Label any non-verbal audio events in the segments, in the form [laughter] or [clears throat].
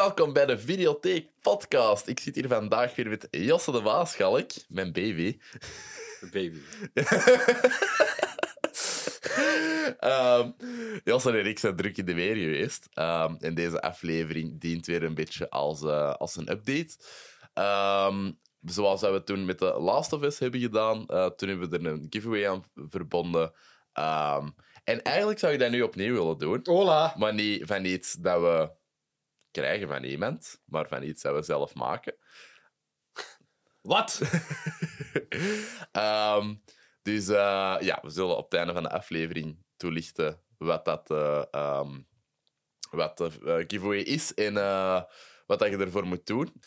welkom bij de Videotheek Podcast. Ik zit hier vandaag weer met Josse de Waaschalk, mijn baby. Baby. [laughs] Ehm Josse en ik zijn druk in de weer geweest. Ehm, en deze aflevering dient weer een beetje als, eh, als een update. Ehm, zoals we toen met de Last of Us hebben gedaan. eh, toen hebben we er een giveaway aan verbonden. En eigenlijk zou je dat nu opnieuw willen doen. Hola. Maar niet van iets dat we krijgen van iemand, maar van iets dat we zelf maken. Wat? [laughs] Ehm, dus eh, ja, we zullen op het einde van de aflevering toelichten wat dat eh, ehm, wat de eh, giveaway is en wat dat je ervoor moet doen.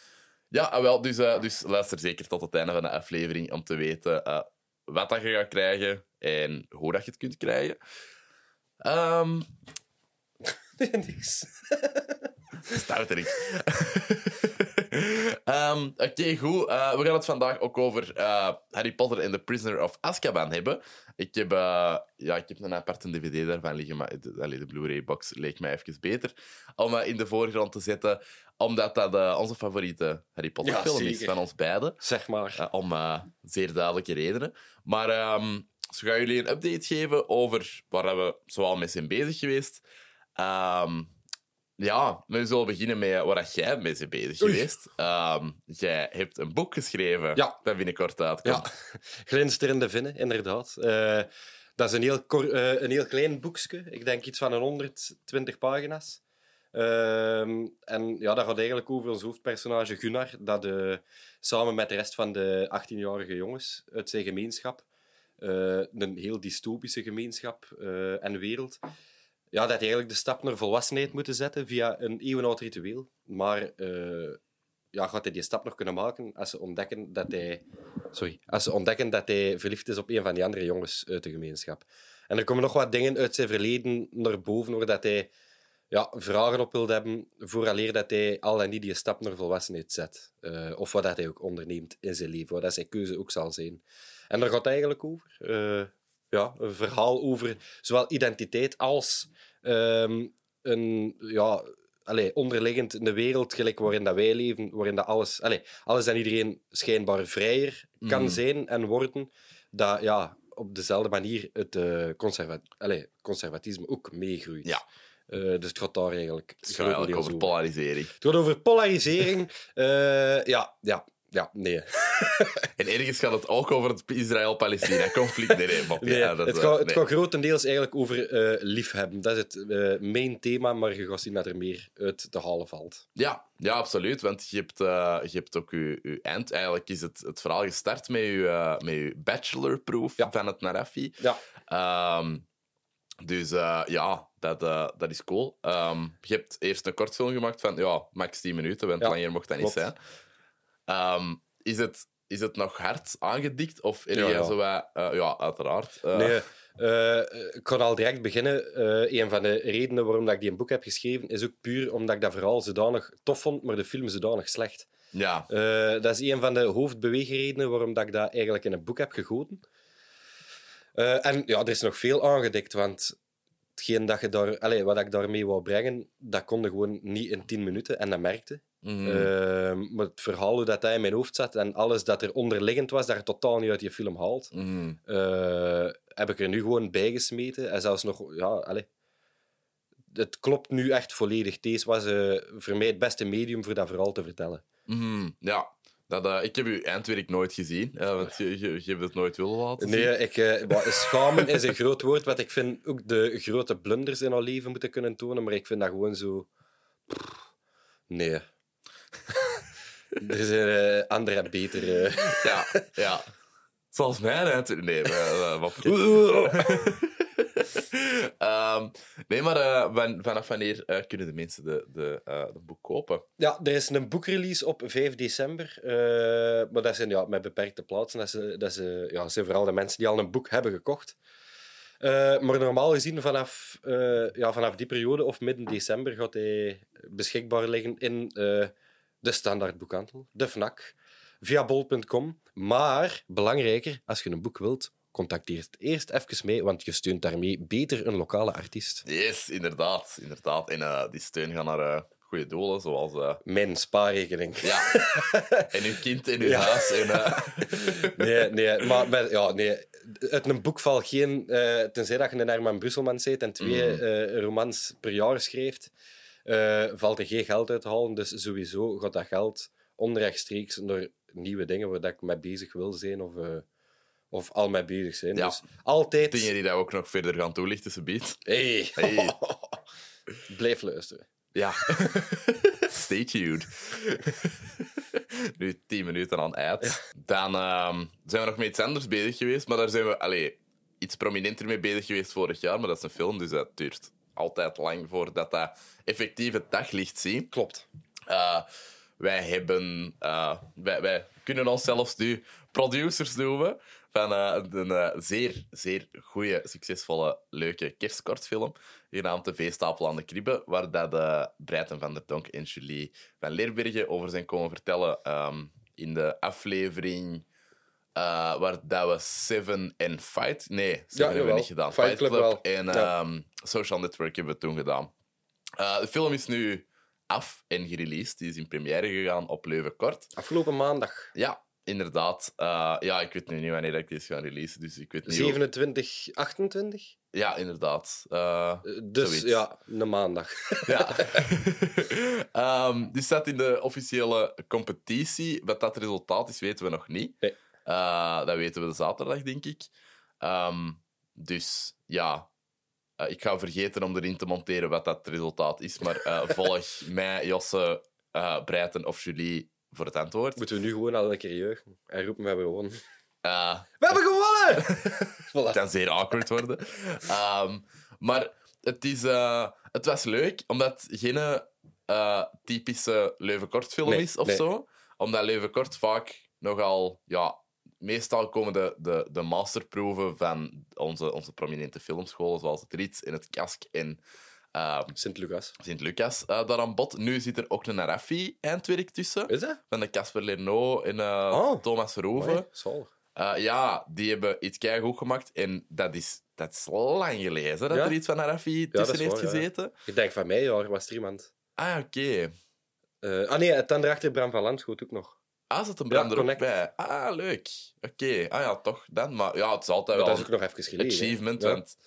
Ja, ah, wel, dus, dus luister zeker tot het einde van de aflevering om te weten wat dat je gaat krijgen en hoe dat je het kunt krijgen. Ehm Nee, [laughs] niks. [laughs] Stouterik. [laughs] Ehm Oké, goed. Eh, we gaan het vandaag ook over eh, Harry Potter en The Prisoner of Azkaban hebben. Ik heb, eh, ja, ik heb een aparte dvd daarvan liggen, maar de, allee, de Blu-ray-box leek mij even beter om in de voorgrond te zetten, omdat dat onze favoriete Harry Potter-film is van ons beiden. Zeg maar. Om zeer duidelijke redenen. Maar ehm zo gaan jullie een update geven over waar we zoal mee zijn bezig geweest. Ehm, ja, we zullen beginnen met waar jij mee bent bezig Oei. geweest. Ehm, jij hebt een boek geschreven Ja. dat binnenkort uitkomt. Ja, [laughs] glinsterende vinnen, inderdaad. Eh, dat is een heel, eh, een heel klein boekje. Ik denk iets van een 120 pagina's. Ehm, en ja, dat gaat eigenlijk over ons hoofdpersonage Gunnar, dat samen met de rest van de 18-jarige jongens uit zijn gemeenschap, eh, een heel dystopische gemeenschap en wereld, ja, dat hij eigenlijk de stap naar volwassenheid moeten zetten via een eeuwenoud ritueel. Maar eh, ja, gaat hij die stap nog kunnen maken als ze ontdekken dat hij, sorry, als ze ontdekken dat hij verliefd is op een van die andere jongens uit de gemeenschap. En er komen nog wat dingen uit zijn verleden naar boven, waar hij ja, vragen op wil hebben, vooraleer dat hij al en niet die stap naar volwassenheid zet. Eh, of wat dat hij ook onderneemt in zijn leven, wat dat zijn keuze ook zal zijn. En daar gaat het eigenlijk over. Eh, ja, een verhaal over zowel identiteit als ehm, een ja, allee, onderliggend in de wereld gelijk waarin dat wij leven, waarin dat alles, allee, alles en iedereen schijnbaar vrijer kan Mhm. zijn en worden, dat ja, op dezelfde manier het eh, conserva allee, conservatisme ook meegroeit. Ja. Eh, dus het gaat daar eigenlijk Het gaat eigenlijk over polarisering. Het gaat over polarisering. Eh, ja, ja, ja, nee. [laughs] En ergens gaat het ook over het Israël-Palestina-conflict. Nee, nee, Ja, dat, het, gaat, het gaat grotendeels eigenlijk over eh, liefhebben. Dat is het eh, main thema, maar je gaat zien dat er meer uit te halen valt. Ja, ja, absoluut. Want je hebt, eh, je hebt ook je, je eind. Eigenlijk is het, het verhaal gestart met je, met je bachelorproof Ja. van het Narafi. Ja. Ehm, dus ja, dat, dat is cool. Ehm, je hebt eerst een kortfilm gemaakt van ja, max 10 minuten, want Ja, langer mocht dat niet klopt. zijn. Ehm, is, het, is het nog hard aangedikt? Of er Ja, ja. zo wat- eh, ja, uiteraard. eh, Nee, eh, ik kan al direct beginnen. Een van de redenen waarom dat ik die een boek heb geschreven, is ook puur omdat ik dat verhaal zodanig tof vond, maar de film zodanig slecht. Ja, dat is een van de hoofdbeweegredenen waarom dat ik dat eigenlijk in een boek heb gegoten. En ja, er is nog veel aangedikt, want hetgeen dat je daar, allez, wat ik daarmee wou brengen, dat kon gewoon niet in tien minuten en dat merkte. Mhm. Eh, maar het verhaal hoe dat, dat in mijn hoofd zat en alles dat er onderliggend was, dat er totaal niet uit die film haalt, Mhm. eh, heb ik er nu gewoon bij gesmeten. En zelfs nog, ja, allez, het klopt nu echt volledig. Deze was eh, voor mij het beste medium voor dat verhaal te vertellen. Mhm. Ja. Dat, eh, ik heb uw eindwerk nooit gezien, want je, je, je hebt het nooit willen laten zien. Nee, ik, [laughs] schamen is een groot woord, wat ik vind ook de grote blunders in haar leven moeten kunnen tonen, maar ik vind dat gewoon zo... Nee. [laughs] er zijn eh, andere en betere... [laughs] Ja, ja. Zoals mij net. Nee, maar, uh, wat Ehm, nee, maar eh, van, vanaf wanneer eh, kunnen de mensen de, de, eh, de boek kopen? Ja, er is een boekrelease op 5 december. eh, maar dat zijn ja, met beperkte plaatsen. Dat, is, dat, is, eh, ja, dat zijn vooral de mensen die al een boek hebben gekocht. Eh, maar normaal gezien, vanaf, eh, ja, vanaf die periode of midden december gaat hij beschikbaar liggen in de standaardboekhandel, de FNAC, via bol.com. Maar belangrijker, als je een boek wilt, contacteer het eerst even mee, want je steunt daarmee beter een lokale artiest. Yes, inderdaad. inderdaad. En eh, die steun gaat naar eh, goede doelen, zoals... eh, Mijn spaarrekening. ja, [laughs] en uw kind in uw Ja. huis. En, [laughs] Nee, nee, maar met, ja, nee, uit een boek valt geen... tenzij dat je een Herman Brusselman zit en twee eh, romans per jaar schrijft, eh, valt er geen geld uit te halen. Dus sowieso gaat dat geld onrechtstreeks naar nieuwe dingen waar dat ik mee bezig wil zijn of, eh, of al mee bezig zijn. Ja. Dus altijd... dingen die dat ook nog verder gaan toelichten, ze biedt. Hey. Hey. [laughs] Blijf luisteren. Ja. [laughs] Stay tuned. [laughs] nu 10 minuten aan uit. Dan ehm, zijn we nog met iets anders bezig geweest, maar daar zijn we allee, iets prominenter mee bezig geweest vorig jaar. Maar dat is een film, dus dat duurt altijd lang voordat dat effectief het daglicht ziet. Klopt. Eh, wij hebben... eh, wij, wij kunnen onszelf nu producers noemen van eh, een zeer, zeer goede, succesvolle, leuke kerstkortfilm genaamd De Veestapel aan de Kribbe, waar dat Breiten van der Donk en Julie van Leerbergen over zijn komen vertellen ehm, in de aflevering waar dat we Seven en Fight... Nee, Seven hebben we niet gedaan. Fight Club en Ja. ehm, Social Network hebben we toen gedaan. Eh, de film is nu af en gereleased. Die is in première gegaan op Leuven Kort. Afgelopen maandag, Ja, inderdaad. Eh, ja, ik weet nu niet wanneer ik deze ga releasen, dus ik weet niet... hoe- 27, 28. Ja, inderdaad. Eh, Dus Zoiets. ja, een maandag. ja. [laughs] Ehm, die staat in de officiële competitie. Wat dat resultaat is, weten we nog niet. Nee. Dat weten we de zaterdag, denk ik. Ehm, dus ja, Eh, ik ga vergeten om erin te monteren wat dat resultaat is. Maar eh, [laughs] volg mij, Josse, eh Breiten of Julie voor het antwoord. Moeten we nu gewoon al een keer juichen en roepen we hebben gewonnen. We hebben gewonnen! [laughs] Het kan zeer awkward worden. Ehm, maar het, is, het was leuk, omdat het geen typische Leuven-kortfilm Nee, is of nee. zo. Omdat Leuven-kort vaak nogal... Ja, meestal komen de, de, de masterproeven van onze, onze prominente filmscholen, zoals het Rits en het Kask en ehm, Sint-Lucas. Sint-Lucas, eh daar aan bod. Nu zit er ook een Raffi-eindwerk tussen. Is dat? Van de Casper Lerno en Oh. Thomas Verhoeven. Eh, ja, die hebben iets goed gemaakt. En dat is, dat is lang geleden dat Ja? er iets van dat tussen heeft waar, ja. gezeten. Ik denk van mij, ja, was er iemand. Ah, oké. Ah nee, het dan erachter Bram van Landschoot ook nog. Ah, zit een Ja, brand er ook bij. Ah, leuk. Oké. Ah ja, toch dan. Maar ja, het is altijd wel dat is ook nog even geleden. achievement. Ja. Want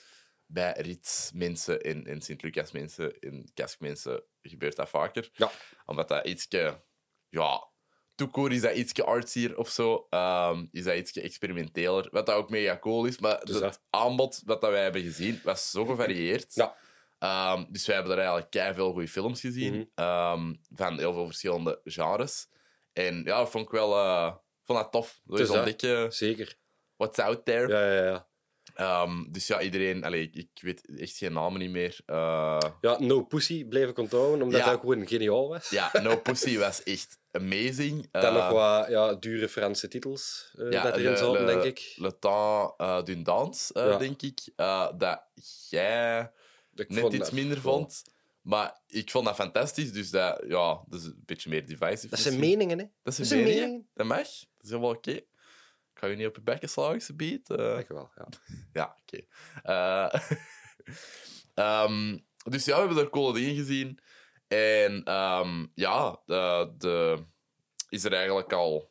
bij Rits mensen en, en Sint-Lucas mensen en Kask mensen gebeurt dat vaker. Ja. Omdat dat ietsje... Ja, toekoor is dat ietsje artsier of zo. Ehm, is dat ietsje experimenteler. Wat dat ook mega cool is. Maar Dus het aanbod dat wij hebben gezien was zo gevarieerd. Ja. Ehm, dus wij hebben er eigenlijk veel goede films gezien. Mhm. ehm, van heel veel verschillende genres. En ja, dat vond ik wel eh, vond dat tof. Zo Dus dat- ontdekken Zeker. what's out there. Ja, ja, ja. Ehm, dus ja, iedereen... Allee, ik, weet echt geen namen niet meer. Eh, Ja, No Pussy bleef ik onthouden, omdat Ja. dat ook gewoon geniaal was. ja, No Pussy was echt amazing. [laughs] Dan Eh, nog wat ja, dure Franse titels eh, ja, dat erin zaten, le- denk ik. Le Temps uh, d'une Danse, eh, Ja. denk ik. Eh, dat jij Ik net iets minder vond. Maar ik vond dat fantastisch. Dus dat, ja, dat is een beetje meer divisive. Dat zijn meningen, hè? Dat zijn dat meningen. meningen. Dat mag. Dat is helemaal oké. Ik ga je niet op je bekken slagen, subiet. Eh, Denk wel, ja. [laughs] Ja, oké. Eh, [laughs] ehm, dus ja, we hebben er coole dingen gezien. En ehm, ja, de, de, is er eigenlijk al...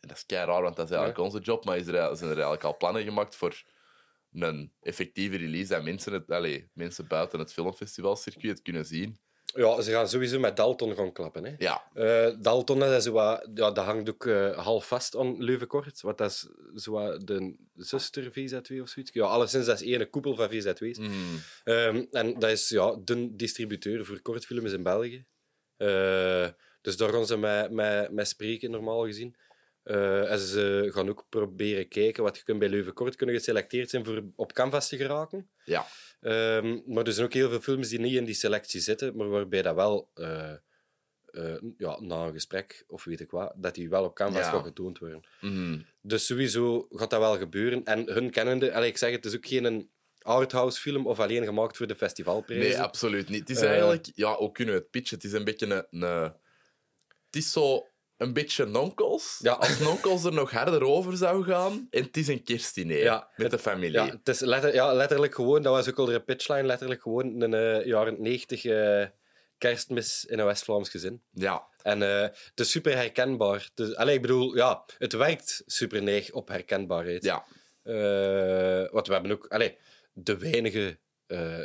Dat is kei raar, want dat is eigenlijk onze job, maar is er, zijn er eigenlijk al plannen gemaakt voor een effectieve release dat mensen, het, allee, mensen buiten het filmfestivalcircuit kunnen zien. Ja, ze gaan sowieso met Dalton gaan klappen, hè. Ja, Eh, Dalton, dat, is zo wat, ja, dat hangt ook eh, half vast aan Leuvenkort. Want dat is zo wat de zuster VZ2 of zoiets. Ja, alleszins, dat is één koepel van VZ2's. mm, Ehm, en dat is ja, de distributeur voor kortfilms in België. Eh, dus daar gaan ze met spreken, normaal gezien. Eh, en ze gaan ook proberen kijken wat je kunt bij Leuvenkort kunnen geselecteerd zijn voor op canvas te geraken. ja. Ehm, maar er zijn ook heel veel films die niet in die selectie zitten, maar waarbij dat wel, eh, eh, ja, na een gesprek of weet ik wat, dat die wel op canvas Ja. gaan getoond worden. mm, Dus sowieso gaat dat wel gebeuren. En hun kennende, allee, ik zeg het, is ook geen een arthouse film of alleen gemaakt voor de festivalprijzen. Nee, absoluut niet. Het is eigenlijk... Ja, hoe kunnen we het pitchen? Het is een beetje een... een het is zo een beetje nonkels. Ja. Als nonkels er nog harder over zou gaan. En het is een kerstdiner Ja, met de familie. Ja, het is letter, ja, letterlijk gewoon, dat was ook al de pitchline, letterlijk gewoon een eh, jaren 90 eh, kerstmis in een West-Vlaams gezin. Ja, En eh, het is super herkenbaar. Dus, allee, ik bedoel, ja, het werkt super neig op herkenbaarheid. ja. Want we hebben ook allee, de weinige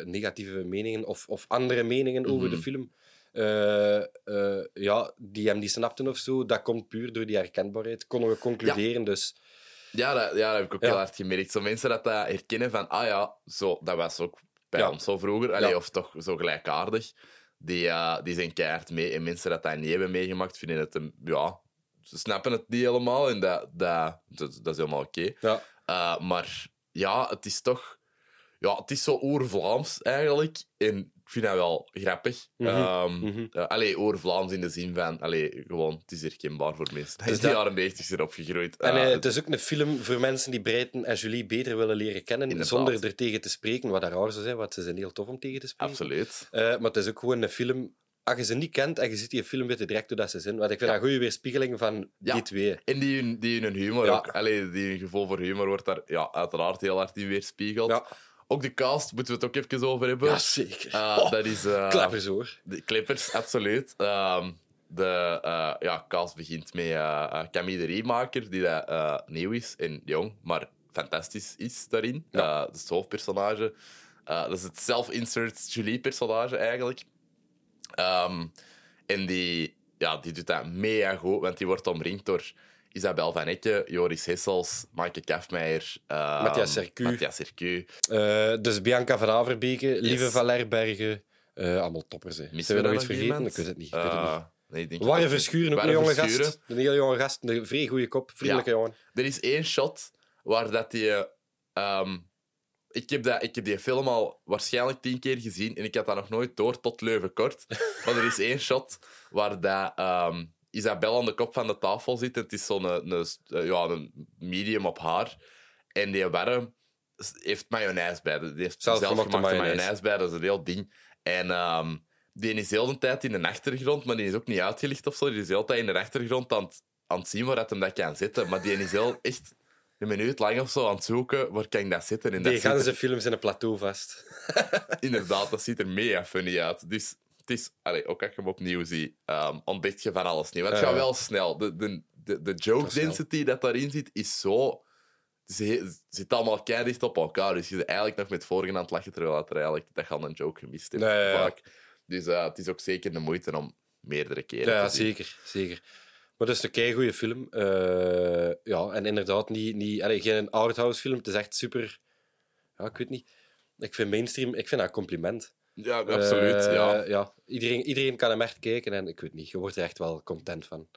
negatieve meningen of, of andere meningen over de Mhm. film. Eh, eh, ja, die hem niet snapten of zo, dat komt puur door die herkenbaarheid. Konden we concluderen. Dus Ja, dat, ja, dat heb ik ook Ja. heel hard gemerkt. Zo mensen dat, dat herkennen van, ah ja, zo, dat was ook bij Ja. ons zo vroeger, Allee, Ja. of toch zo gelijkaardig. Die, eh, die zijn keihard mee. En mensen dat dat niet hebben meegemaakt, vinden het een, ja, ze snappen het niet helemaal. En dat, dat, dat, dat is helemaal oké. ja, Eh, maar ja, het is toch... Ja, het is zo oer-Vlaams eigenlijk. En vind dat wel grappig. Mhm. eh, allee, oer-Vlaams in de zin van... Allee, gewoon, het is herkenbaar voor mensen. die Dus in de jaren 90 zijn opgegroeid. En Eh, eh, het is ook een film voor mensen die Breiten en Julie beter willen leren kennen, Inderdaad. zonder er tegen te spreken, wat daar raar zou zijn, want ze zijn heel tof om tegen te spreken. Absoluut. Maar het is ook gewoon een film... Als je ze niet kent en je ziet die film, weet je direct hoe dat ze zijn. Want ik vind Ja. dat een goede weerspiegeling van Ja. die twee. En die, hun- die hun humor Ja. ook. Allee, die hun gevoel voor humor wordt daar ja, uiteraard heel hard in weerspiegeld. Ook de cast moeten we het ook even over hebben. ja zeker. Eh, Oh, dat is... eh, Klappers hoor. De Clippers, absoluut. Ehm, de eh, ja, cast begint met eh Camille de Riemaker, die dat, nieuw is en jong, maar fantastisch is daarin. Ja. Dat is het hoofdpersonage. Dat is het self-insert Julie-personage eigenlijk. Ehm, en die, ja, die doet dat mega goed, want die wordt omringd door Isabel van Ecke, Joris Hessels, Maaike Kafmeijer, ehm, Matthias Sercu. Matthias Sercu. Eh, dus Bianca van Averbeke, Lieve van Lerbergen. eh, allemaal toppers. Hè. Missen we nog iets dan vergeten? iemand? Ik weet het niet. Ik weet het niet. Nee, ik denk het Warre ook niet. Verschuren, ook een jonge gast. Een hele jonge gast. Een vrij goede kop. Vriendelijke jongen. Er is één shot waar dat die. ehm, ik, heb dat, ik heb die film al waarschijnlijk tien keer gezien en ik had dat nog nooit door tot Leuven kort. [laughs] maar er is één shot waar dat, ehm, Isabel aan de kop van de tafel zit. En het is zo'n een, een, eh, ja, een medium op haar. En die warm heeft mayonaise bij. Die heeft Zelfgemaakte mayonaise. mayonaise bij. Dat is een heel ding. En ehm, die is heel de tijd in de achtergrond, maar die is ook niet uitgelicht of zo. Die is de hele tijd in de achtergrond aan het, aan het zien waar dat hem dat kan zitten. Maar die is heel [laughs] echt een minuut lang of zo aan het zoeken waar kan ik dat zitten. En Die ganse films in een plateau vast. [laughs] inderdaad, dat ziet er mega funny uit. Dus het is, allee, ook als je hem opnieuw ziet, um, ontdekt je van alles nieuw. Het gaat wel snel. De, de, de, de joke snel. density dat daarin zit, is zo... Het zit allemaal keihard op elkaar. Dus je bent eigenlijk nog met vorige aan het lachen, terwijl er eigenlijk dat je al een joke gemist hebt. Ja, vaak. Dus eh, het is ook zeker de moeite om meerdere keren Ja, te zien. zeker. zeker. Maar het is een keigoede film. Eh, ja, en inderdaad, niet, niet, allee, geen arthouse film. Het is echt super... Ja, ik weet niet. Ik vind mainstream... Ik vind dat een compliment. Ja, absoluut. Eh, ja. ja. Iedereen, iedereen kan hem echt kijken en ik weet niet, je wordt er echt wel content van.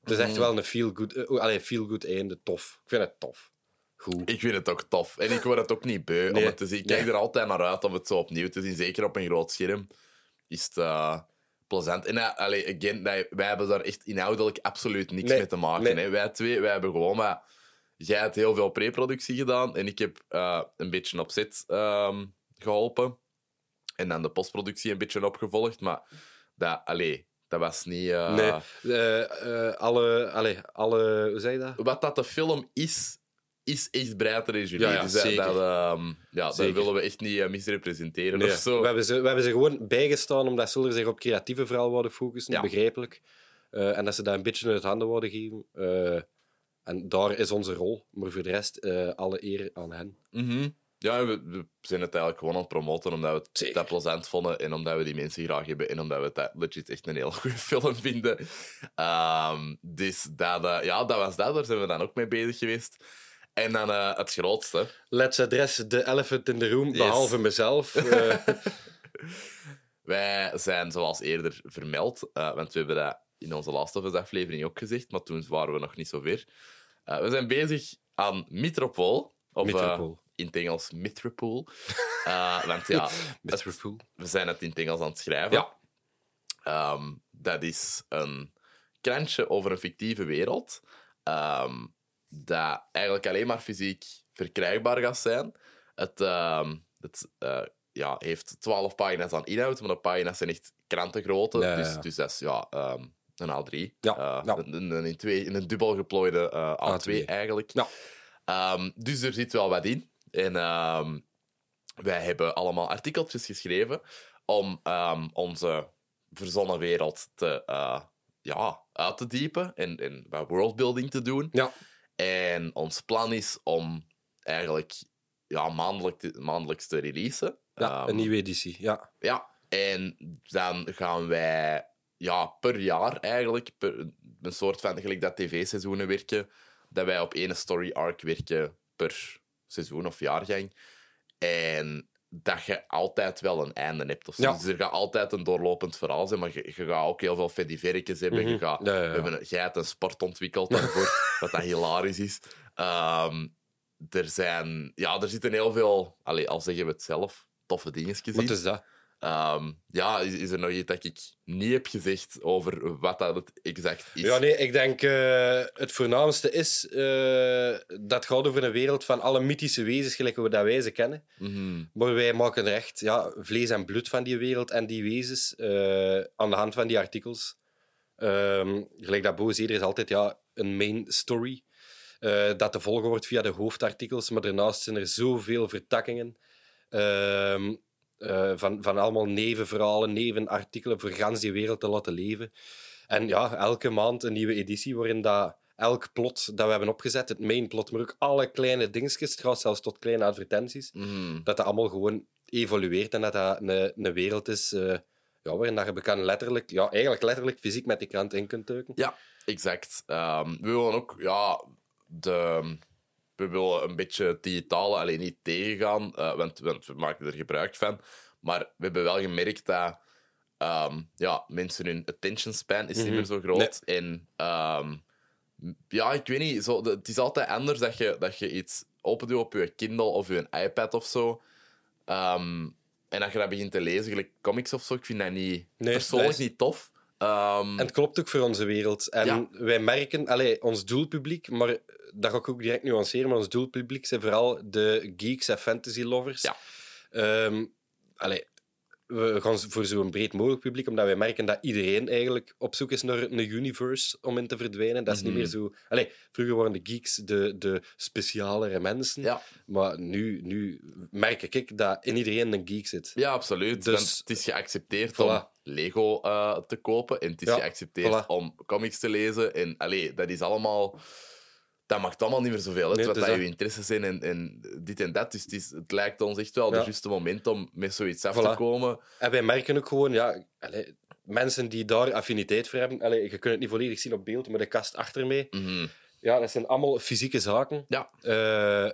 Het is echt Mhm. wel een feel-good uh, allee, feel einde. Tof. Ik vind het tof. Goed. Ik vind het ook tof. En ik word het ook niet beu om het te zien. Ik kijk Nee. er altijd naar uit om het zo opnieuw te zien. Zeker op een groot scherm. Is het eh, plezant. En uh, allee, again, wij, wij hebben daar echt inhoudelijk absoluut niks Nee. mee te maken. Nee. Hè. Wij twee, wij hebben gewoon... Maar, jij hebt heel veel pre-productie gedaan. En ik heb eh, een beetje op set ehm, geholpen. En dan de postproductie een beetje opgevolgd. Maar dat, allee, dat was niet... eh, Nee, eh, eh, alle, allee, alle... Hoe zeg je dat? wat dat de film is, is echt breiter. Ja, ja, dus dat, zeker. dat, ehm, ja, dat willen we echt niet misrepresenteren Nee, of zo. We, hebben ze, we hebben ze gewoon bijgestaan omdat Zulder zich op creatieve verhaal wilden focussen, Ja. begrijpelijk. En dat ze dat een beetje uit handen wilden geven. En daar is onze rol. Maar voor de rest, alle eer aan hen. Mhm. Ja, we, we zijn het eigenlijk gewoon aan het promoten omdat we het Zeker. plezant vonden en omdat we die mensen graag hebben en omdat we het dat legit echt een heel [laughs] goede film vinden. Ehm, dus dat, eh, ja, dat was dat. Daar zijn we dan ook mee bezig geweest. En dan eh, het grootste. Let's address the elephant in the room, Yes. behalve mezelf. [laughs] Eh, Wij zijn, zoals eerder vermeld, want we hebben dat in onze laatste of Us aflevering ook gezegd, maar toen waren we nog niet zo ver. We zijn bezig aan Metropool. Of Metropool. In het Engels Metropool. [laughs] Eh, want ja, het- we zijn het in het Engels aan het schrijven. Ja. Ehm, dat is een krantje over een fictieve wereld. ehm, dat eigenlijk alleen maar fysiek verkrijgbaar gaat zijn. Het, ehm, het eh, ja, heeft twaalf pagina's aan inhoud, maar de pagina's zijn echt krantengrootte. Dus, ja. dus dat is ja, een A3. Ja, Eh, ja. Een, in, twee, in een dubbel geplooide eh, A2, A2. eigenlijk. Ja. Dus er zit wel wat in. En ehm, wij hebben allemaal artikeltjes geschreven om ehm, onze verzonnen wereld te, uh, ja, uit te diepen en, en worldbuilding te doen. Ja. En ons plan is om eigenlijk ja, maandelijk te, maandelijks te releasen. Ja, Ehm, een nieuwe editie. Ja. ja, en dan gaan wij ja, per jaar eigenlijk, per, een soort van gelijk dat tv-seizoenen werken, dat wij op één story arc werken per seizoen of jaargang. En dat je altijd wel een einde hebt. Of zo. Ja. Dus er gaat altijd een doorlopend verhaal zijn, maar je, je gaat ook heel veel fediverikjes hebben. Mhm. je gaat, Ja, ja, ja. We hebben een, jij hebt een sport ontwikkeld daarvoor, [laughs] wat dat hilarisch is. Ehm, er, zijn, ja, er zitten heel veel, allee, al zeggen we het zelf, toffe dingetjes Wat is dat? Ehm, ja, is, is er nog iets dat ik niet heb gezegd over wat dat het exact is? Ja, nee, ik denk eh, het voornaamste is eh, dat gaat over een wereld van alle mythische wezens, gelijk hoe dat wij ze kennen. Mhm. Maar wij maken er echt ja, vlees en bloed van die wereld en die wezens eh, aan de hand van die artikels. Ehm, gelijk dat Bo zei, er is altijd ja, een main story dat te volgen wordt via de hoofdartikels, maar daarnaast zijn er zoveel vertakkingen ehm, eh, van, van allemaal nevenverhalen, nevenartikelen voor gans die wereld te laten leven. En ja, elke maand een nieuwe editie waarin dat elk plot dat we hebben opgezet, het main plot, maar ook alle kleine dingetjes, gaat zelfs tot kleine advertenties, Mhm. dat dat allemaal gewoon evolueert en dat dat een, een wereld is eh, ja, waarin dat je kan letterlijk, ja, eigenlijk letterlijk fysiek met die krant in kunt duiken. Ja, exact. Ehm, we willen ook, ja, de, we willen een beetje het digitale alleen niet tegengaan, eh, want, want we maken er gebruik van. Maar we hebben wel gemerkt dat ehm, ja, mensen hun attention span is niet Mhm. meer zo groot. En ehm, ja, ik weet niet, zo, het is altijd anders dat je, dat je iets opendoet op je Kindle of je iPad of zo. Ehm, en dat je dat begint te lezen, gelijk comics of zo. Ik vind dat niet, Nee, persoonlijk niet tof. Ehm, En het klopt ook voor onze wereld. En Ja. wij merken, allee, ons doelpubliek, maar dat ga ik ook direct nuanceren, maar ons doelpubliek zijn vooral de geeks en fantasy lovers. Ja. Ehm, we gaan voor zo'n breed mogelijk publiek, omdat wij merken dat iedereen eigenlijk op zoek is naar een universe om in te verdwijnen. Dat is Mhm. niet meer zo... Allee, vroeger waren de geeks de, de specialere mensen, ja. maar nu, nu merk ik dat in iedereen een geek zit. Ja, absoluut. Dus- het is geaccepteerd Voilà. om Lego eh, te kopen en het is Ja, geaccepteerd voilà. om comics te lezen. En allee, dat is allemaal... Dat maakt allemaal niet meer zoveel uit Nee, wat dat je interesses zijn en, en dit en dat. Dus het, is, het lijkt ons echt wel Ja. het juiste moment om met zoiets af Voilà. te komen. En wij merken ook gewoon, ja, allee, mensen die daar affiniteit voor hebben, allee, je kunt het niet volledig zien op beeld, maar de kast achter mij, Mhm. ja, dat zijn allemaal fysieke zaken. Ja. Eh,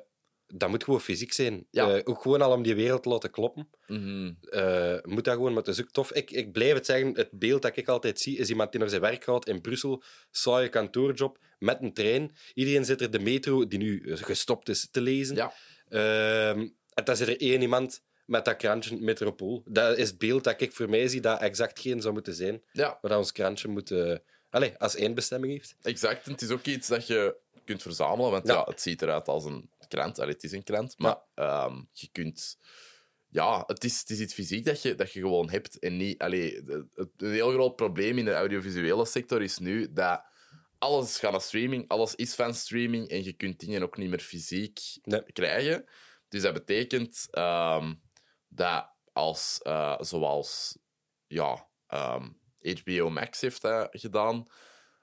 dat moet gewoon fysiek zijn. Ja. Eh, ook gewoon al om die wereld te laten kloppen. Mhm. Eh, moet dat gewoon, maar het is ook tof. Ik, ik blijf het zeggen, het beeld dat ik altijd zie, is iemand die naar zijn werk gaat in Brussel, saaie kantoorjob, met een trein. Iedereen zit er de metro, die nu gestopt is, te lezen. Ja. Ehm, en dan zit er één iemand met dat krantje Metropool. Dat is het beeld dat ik voor mij zie dat exact geen zou moeten zijn. Ja, Maar dat ons krantje moet... eh, Allee, als één bestemming heeft. exact. En het is ook iets dat je kunt verzamelen, want ja. Ja. het ziet eruit als een krant. Allee, het is een krant, maar ehm, je kunt... Ja, het is, het is iets fysiek dat je, dat je gewoon hebt. En niet... Allee, het, een heel groot probleem in de audiovisuele sector is nu dat alles gaat naar streaming, alles is van streaming en je kunt dingen ook niet meer fysiek Nee. krijgen. Dus dat betekent ehm, dat als, eh, zoals ja, ehm, HBO Max heeft dat gedaan,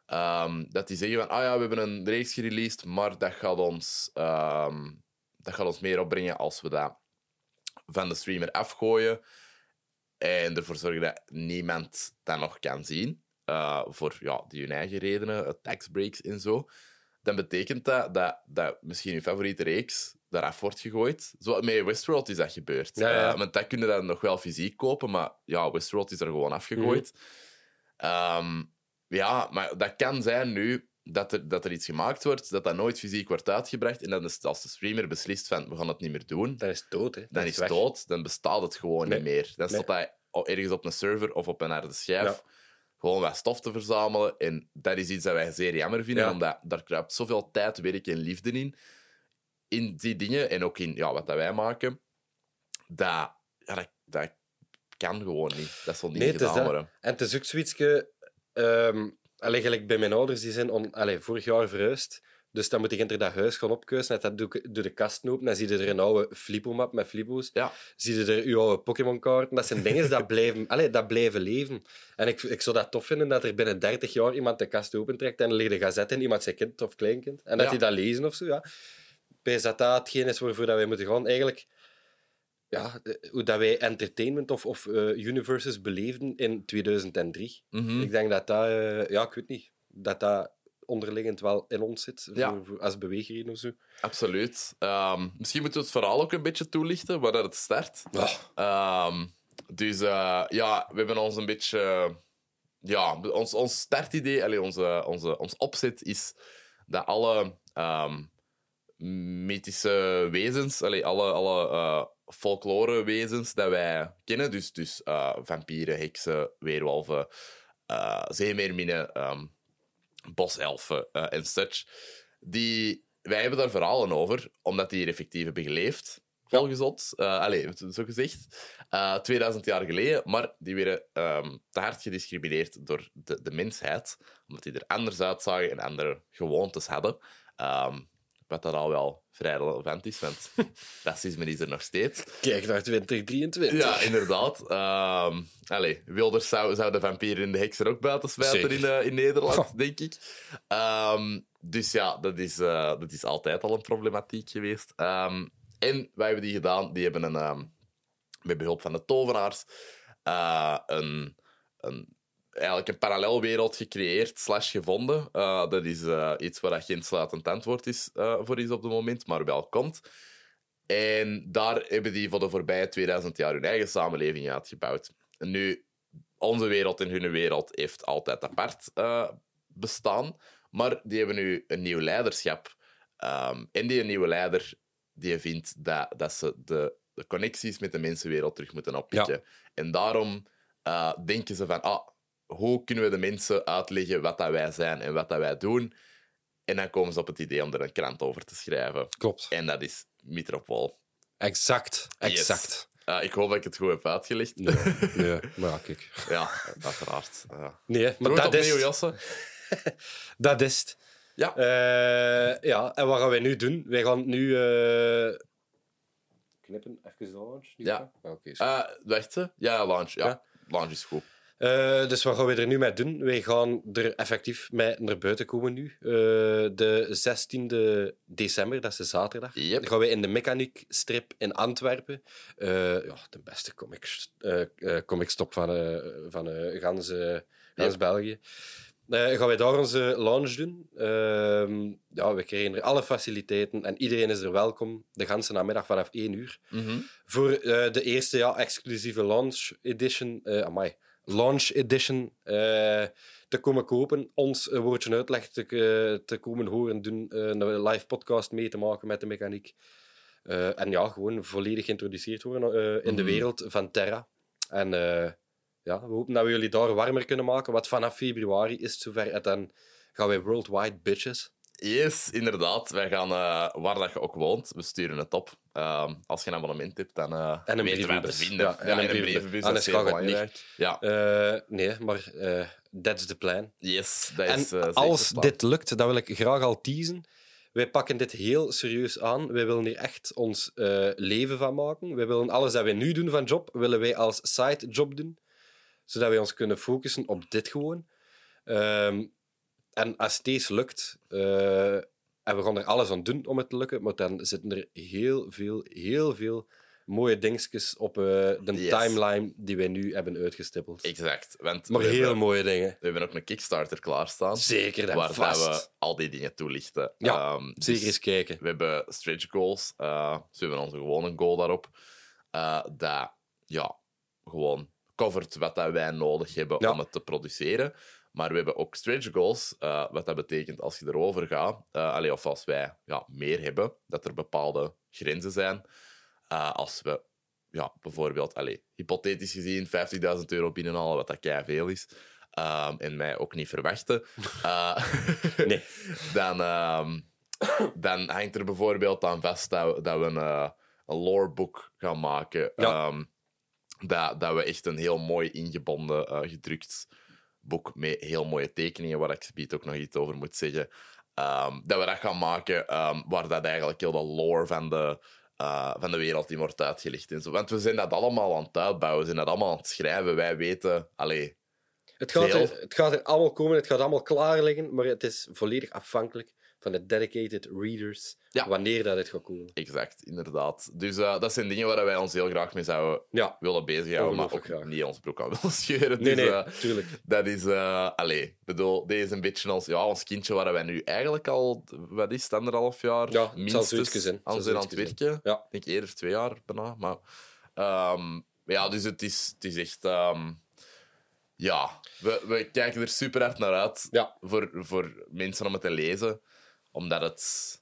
ehm, dat die zeggen van, ah ja, we hebben een reeks gereleased, maar dat gaat ons, ehm, dat gaat ons meer opbrengen als we dat van de streamer afgooien en ervoor zorgen dat niemand dat nog kan zien, eh, voor ja, die hun eigen redenen, tax breaks en zo, dan betekent dat dat, dat misschien je favoriete reeks eraf wordt gegooid. Zo, met Westworld is dat gebeurd. Ja, ja. Eh, want dat kun je dan nog wel fysiek kopen, maar ja, Westworld is er gewoon afgegooid. Ehm, ja, maar dat kan zijn nu dat er, dat er iets gemaakt wordt, dat dat nooit fysiek wordt uitgebracht en dat is- als de streamer beslist van we gaan het niet meer doen, Dat is dood, hè. dan is het dood, dan bestaat het gewoon Nee. niet meer. Dan staat hij ergens op een server of op een harde schijf Ja. gewoon wat stof te verzamelen. En dat is iets dat wij zeer jammer vinden, Ja. omdat daar kruipt zoveel tijd, werk en liefde in. In die dingen en ook in ja, wat dat wij maken, dat, ja, dat, dat kan gewoon niet. Dat zal niet Nee, het is gedaan worden. En het is ook zoiets... ge- ehm, allee, gelijk bij mijn ouders, die zijn on, allee, vorig jaar verhuisd. Dus dan moet er dat huis gaan opkeuzen. En dat doe, doe de kast open. Dan zie je er een oude Flippo-map met Flippo's. Ja. Zie je er je oude Pokémon-kaarten. Dat zijn dingen dat [laughs] blijven, allee, dat blijven leven. En ik, ik zou dat tof vinden dat er binnen 30 jaar iemand de kast opentrekt en er ligt een gazet in, iemand zijn kind of kleinkind. En dat Ja. die dat lezen of zo. Ja. Bij dat dat hetgeen is waarvoor dat wij moeten gaan. Eigenlijk ja, eh, hoe dat wij entertainment of, of eh, universes beleefden in 2003. Mhm. Ik denk dat dat, eh, ja, ik weet niet, dat dat onderliggend wel in ons zit, voor, Ja. voor- als beweegreden of zo. Absoluut. Ehm, misschien moeten we het verhaal ook een beetje toelichten, waar dat het start. Ehm, dus ja, we hebben ons een beetje... ja, ons, ons startidee, allee, onze, onze, ons opzet is dat alle ehm, mythische wezens, allee, alle, alle eh folklore wezens dat wij kennen, dus, dus eh, vampieren, heksen, weerwolven, eh zeemeerminnen, ehm, boselfen eh, en such, die, wij hebben daar verhalen over, omdat die hier effectief hebben geleefd, volgens ons. Allee, zo gezegd. Eh 2000 jaar geleden, maar die werden ehm, te hard gediscrimineerd door de, de mensheid, omdat die er anders uitzagen en andere gewoontes hadden. Ehm, wat dat al wel vrij relevant is, want [laughs] racisme is er nog steeds. Kijk naar 2023. Ja, inderdaad. Ehm allee, Wilders zou, zou de vampier en de heks er ook buiten smijten in, eh, in Nederland, denk ik. Ehm, dus ja, dat is, eh, dat is altijd al een problematiek geweest. Ehm, en wij hebben die gedaan. Die hebben een, met behulp van de tovenaars eh, een, een, eigenlijk een parallelwereld gecreëerd slash gevonden. Eh, dat is eh, iets waar geen sluitend antwoord is, eh, voor is op het moment, maar wel komt. En daar hebben die voor de voorbije 2000 jaar hun eigen samenleving uitgebouwd. Nu, onze wereld en hun wereld heeft altijd apart bestaan, maar die hebben nu een nieuw leiderschap. Ehm, en die nieuwe leider die vindt dat, dat ze de, de connecties met de mensenwereld terug moeten oppikken. En daarom denken ze van, ah, hoe kunnen we de mensen uitleggen wat dat wij zijn en wat dat wij doen? En dan komen ze op het idee om er een krant over te schrijven. Klopt. En dat is Metropool. Exact. Yes. Exact. Eh, ik hoop dat ik het goed heb uitgelegd. Nee, [laughs] nee, maar ja, kijk. Ja, uiteraard. Uh, Nee, maar dat is, [laughs] dat is het. Ja. Eh, ja, en wat gaan wij nu doen? Wij gaan nu... eh, Knippen, even de launch. Ja. hè? Oké, wacht, hè? Ja, launch. Ja, Ja. launch is goed. Eh, dus wat gaan we er nu mee doen? Wij gaan er effectief mee naar buiten komen nu. Eh, de 16e december, dat is de zaterdag, Yep. gaan we in de Mechaniek strip in Antwerpen. eh, ja, de beste comic, eh, comicstop van, van gans, gans. België. Gaan wij daar onze launch doen. Ehm, ja, we krijgen er alle faciliteiten en iedereen is er welkom de ganse namiddag vanaf 1 uur. Mhm. Voor de eerste ja, exclusieve launch edition, amai, launch edition eh, te komen kopen, ons een woordje uitleg te, eh, te komen horen doen, eh, een live podcast mee te maken met de mechaniek. Eh, en ja, gewoon volledig geïntroduceerd worden eh, in de Mhm. wereld van Terra. En eh, ja, we hopen dat we jullie daar warmer kunnen maken, want vanaf februari is het zover en dan gaan wij worldwide bitches. Yes, inderdaad. Wij gaan, eh, waar dat je ook woont, we sturen het op. Ehm, als je een abonnement hebt, dan eh En een weten wij te vinden. Ja, en een brievenbus. Anders gaat het niet. Ja, Eh, nee, maar eh that's the plan. yes. Dat En is, zeker als dit lukt, dat wil ik graag al teasen. Wij pakken dit heel serieus aan. Wij willen hier echt ons eh, leven van maken. Wij willen alles dat wij nu doen van job, willen wij als side job doen. Zodat wij ons kunnen focussen op dit gewoon. Ehm, en als deze lukt, eh, en we gaan er alles aan doen om het te lukken, maar dan zitten er heel veel, heel veel mooie dingetjes op eh, de Yes. timeline die wij nu hebben uitgestippeld. Exact. Want Maar heel hebben, mooie dingen. we hebben ook een Kickstarter klaarstaan. Zeker, waar we al die dingen toelichten. Ja, Ehm, dus Zeker eens kijken. We hebben stretch goals. eh, dus we hebben onze gewone goal daarop. dat ja, gewoon covert wat dat wij nodig hebben Ja. om het te produceren. Maar we hebben ook stretch goals. eh, wat dat betekent als je erover gaat, eh, allee, of als wij ja, meer hebben, dat er bepaalde grenzen zijn. Eh, als we ja, bijvoorbeeld, allee, hypothetisch gezien, 50.000 euro binnenhalen, wat dat kei veel is. ehm, en mij ook niet verwachten. [laughs] Nee. [laughs] dan, ehm, dan hangt er bijvoorbeeld aan vast dat, we- dat we een, een lorebook gaan maken. Ja. Ehm, dat, dat we echt een heel mooi ingebonden, gedrukt boek met heel mooie tekeningen, waar ik speed ook nog iets over moet zeggen. ehm, dat we dat gaan maken ehm, waar dat eigenlijk heel de lore van de, eh, van de wereld in wordt uitgelicht. En zo. Want we zijn dat allemaal aan het uitbouwen, we zijn dat allemaal aan het schrijven. Wij weten, allee, Het gaat, er, het gaat er allemaal komen, het gaat allemaal klaar liggen, maar het is volledig afhankelijk van de dedicated readers Ja. wanneer dat het gaat komen. exact, inderdaad. Dus eh, dat zijn dingen waar wij ons heel graag mee zouden Ja, willen bezighouden, maar ook graag. niet ons broek aan willen [laughs] scheuren. nee, dus, nee, eh, tuurlijk. Dat is, eh allee, bedoel, deze is een beetje ons, ja, ons kindje waar wij nu eigenlijk al, wat is het, anderhalf jaar Ja, minstens zijn. Aan zijn aan het werken. Ja. Ik denk eerder twee jaar bijna. Maar, ehm, ja, dus het is, het is echt, ehm, ja, we, we kijken er super hard naar uit Ja. voor, voor mensen om het te lezen, omdat het.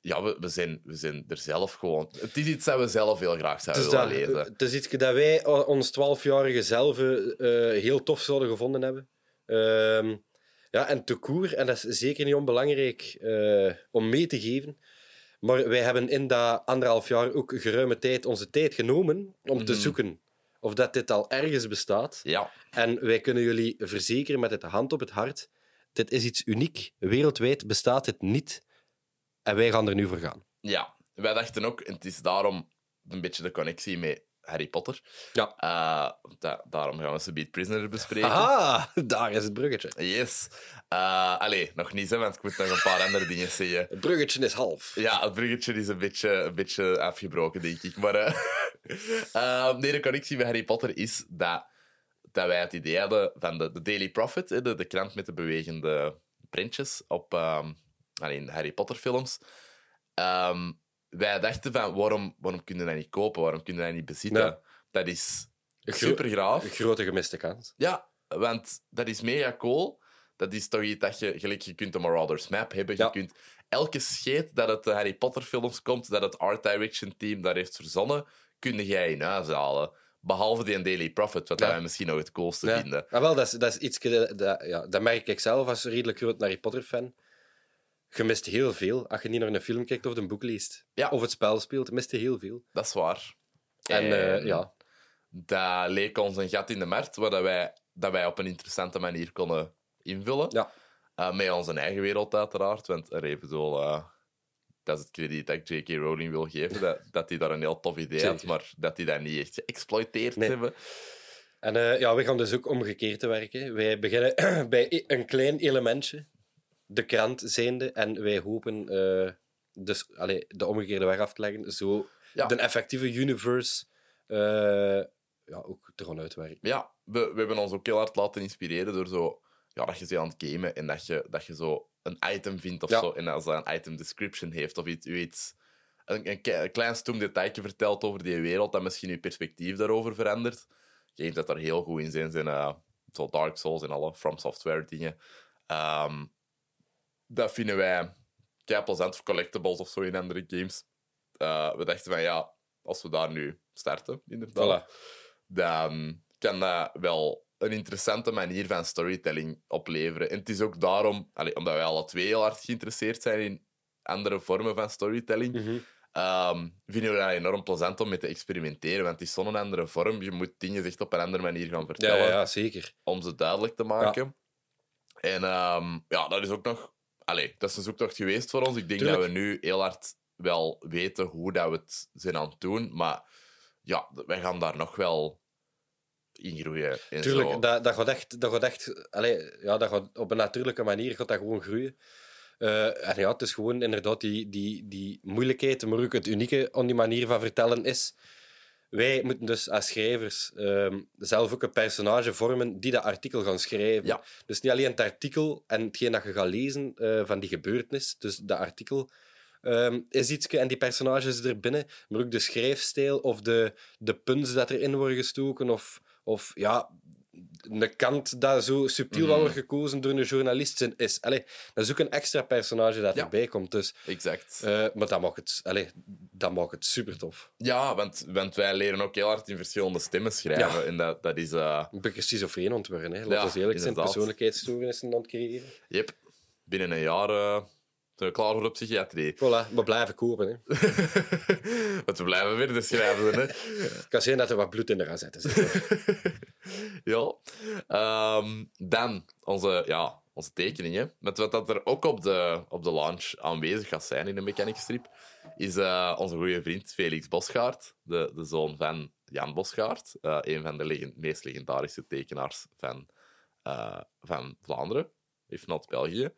Ja, we, we, zijn, we zijn er zelf gewoon. Het is iets dat we zelf heel graag zouden is, willen dat, lezen. het is iets dat wij ons twaalfjarige zelf eh, heel tof zouden gevonden hebben. Ehm, ja, en te koer, en dat is zeker niet onbelangrijk eh, om mee te geven. Maar wij hebben in dat anderhalf jaar ook geruime tijd onze tijd genomen om te Mhm. zoeken of dat dit al ergens bestaat. Ja, En wij kunnen jullie verzekeren met het hand op het hart: dit is iets uniek. Wereldwijd bestaat het niet. En wij gaan er nu voor gaan. ja, wij dachten ook, en het is daarom een beetje de connectie met Harry Potter. Ja. Eh, da- daarom gaan we Beat Prisoner bespreken. Aha, [laughs] daar is het bruggetje. Yes. Eh allee, nog niet, hè, want ik moet nog een paar andere dingen zeggen. Het bruggetje is half. Ja, het bruggetje is een beetje, een beetje afgebroken, denk ik. Maar eh, [laughs] nee, de connectie met Harry Potter is dat, dat wij het idee hadden van de, de Daily Prophet, de, de krant met de bewegende printjes op ehm allee, in Harry Potter films. Ehm, wij dachten van, waarom, waarom kunnen we dat niet kopen? Waarom kunnen we dat niet bezitten? Dat is super graaf. Een grote gemiste kans. Ja, want dat is mega cool. Dat is toch iets dat je, gelijk, je kunt de Marauders Map hebben. Je kunt elke scheet dat het de Harry Potter films komt, dat het art direction team daar heeft verzonnen, kun jij in huis halen. Behalve die Daily Prophet, wat Ja. wij misschien nog het coolste Ja. vinden. Ah, wel, dat is, dat is iets dat, ja, dat merk ik zelf als redelijk groot Harry Potter-fan. Je mist heel veel als je niet naar een film kijkt of een boek leest. Ja. Of het spel speelt, mist je heel veel. Dat is waar. En eh, ja, dat leek ons een gat in de markt, waar dat wij, dat wij op een interessante manier konden invullen. Ja. Eh, met onze eigen wereld, uiteraard. Want er eh, dat is het krediet dat ik J.K. Rowling wil geven. Dat, [laughs] dat hij daar een heel tof idee had, maar dat hij dat niet echt geëxploiteerd Nee. hebben. En eh, ja, we gaan dus ook omgekeerd te werken. Wij beginnen [clears throat] bij e- een klein elementje, de krant zijnde, en wij hopen eh, dus, allee, de omgekeerde weg af te leggen, zo Ja. de effectieve universe eh, ja, ook te gaan uitwerken. Ja, we, we hebben ons ook heel hard laten inspireren door zo... Ja, dat je ze aan het gamen en dat je, dat je zo een item vindt of Ja. zo. En als dat een item description heeft of iets... iets een, klein stoem detailje vertelt over die wereld, dat misschien je perspectief daarover verandert. Games dat daar heel goed in zijn, zijn eh, zo Dark Souls en alle From Software dingen. Ehm, dat vinden wij plezant collectibles of zo in andere games. Eh, we dachten van ja, als we daar nu starten, inderdaad Voilà. dan kan dat wel een interessante manier van storytelling opleveren. En het is ook daarom, allee, omdat wij alle twee heel hard geïnteresseerd zijn in andere vormen van storytelling, Mhm. ehm, vinden we dat enorm plezant om mee te experimenteren. Want het is zo'n andere vorm. Je moet dingen echt op een andere manier gaan vertellen ja, ja, zeker. om ze duidelijk te maken. En ehm, ja, dat is ook nog... Allee, dat is een zoektocht geweest voor ons. Ik denk Tuurlijk. dat we nu heel hard wel weten hoe dat we het zijn aan het doen. Maar ja, wij gaan daar nog wel in groeien. En zo. Dat, dat gaat echt, dat gaat echt allee, ja, dat gaat op een natuurlijke manier gaat dat gewoon groeien. Eh, en ja, het is gewoon inderdaad die, die, die moeilijkheid, maar ook het unieke aan die manier van vertellen is. Wij moeten dus als schrijvers ehm, zelf ook een personage vormen die dat artikel gaan schrijven. Ja. Dus niet alleen het artikel en hetgeen dat je gaat lezen eh, van die gebeurtenis, dus dat artikel ehm, is iets en die personages erbinnen, maar ook de schrijfstijl of de, de punts dat erin worden gestoken of, of ja, een kant dat zo subtiel wordt gekozen door een journalist is. Allee, dat is ook een extra personage dat Ja. erbij komt. Dus, Exact. eh, maar dat maakt het, allee, dat maakt het super tof. Ja, want, want wij leren ook heel hard in verschillende stemmen schrijven. Ja. En dat, dat is... eh Een beetje schizofreen ontworpen. Hè. Ja, ons eerlijk zijn, persoonlijkheidsstoornissen aan het creëren. yep, binnen een jaar eh, zijn we klaar voor de psychiatrie. Voilà, we blijven kopen. Hè. [laughs] Want we blijven weer de schrijven. Hè. [laughs] Het kan zijn dat er wat bloed in de gazetten zit. [laughs] ja. Ehm, dan onze, ja, onze tekeningen. Met wat dat er ook op de, op de launch aanwezig gaat zijn in de mechanic strip, is eh, onze goede vriend Felix Bosgaard, de, de zoon van Jan Bosgaard, eh, een van de legen- meest legendarische tekenaars van, eh, van Vlaanderen, if not België.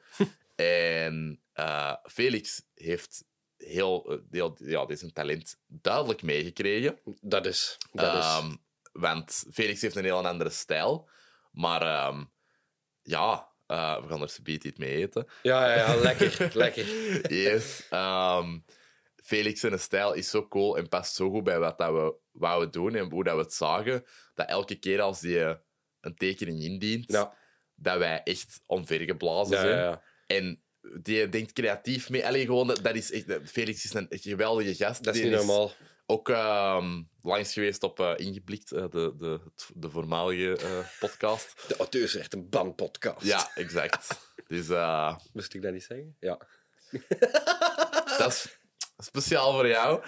En eh, Felix heeft heel, eh, heel ja, dit is een talent duidelijk meegekregen. Dat is. Dat is. Ehm, want Felix heeft een heel andere stijl. Maar ehm, ja, eh, we gaan er zometeen iets mee eten. Ja, ja, ja, lekker. [laughs] lekker. Yes. ehm, Felix zijn stijl is zo cool en past zo goed bij wat dat we wouden doen en hoe dat we het zagen, dat elke keer als die een tekening indient, Ja, dat wij echt omvergeblazen zijn. ja. En die denkt creatief mee. Allee, gewoon, dat dat is echt, Felix is een geweldige gast. Dat is Die niet normaal. ook ehm, langs geweest op eh, Ingeblikt, eh, de, de, de voormalige eh, podcast. [laughs] De auteur is echt een bandpodcast. Ja, exact. [laughs] Dus Moest ik dat niet zeggen? Ja. dat is speciaal voor jou.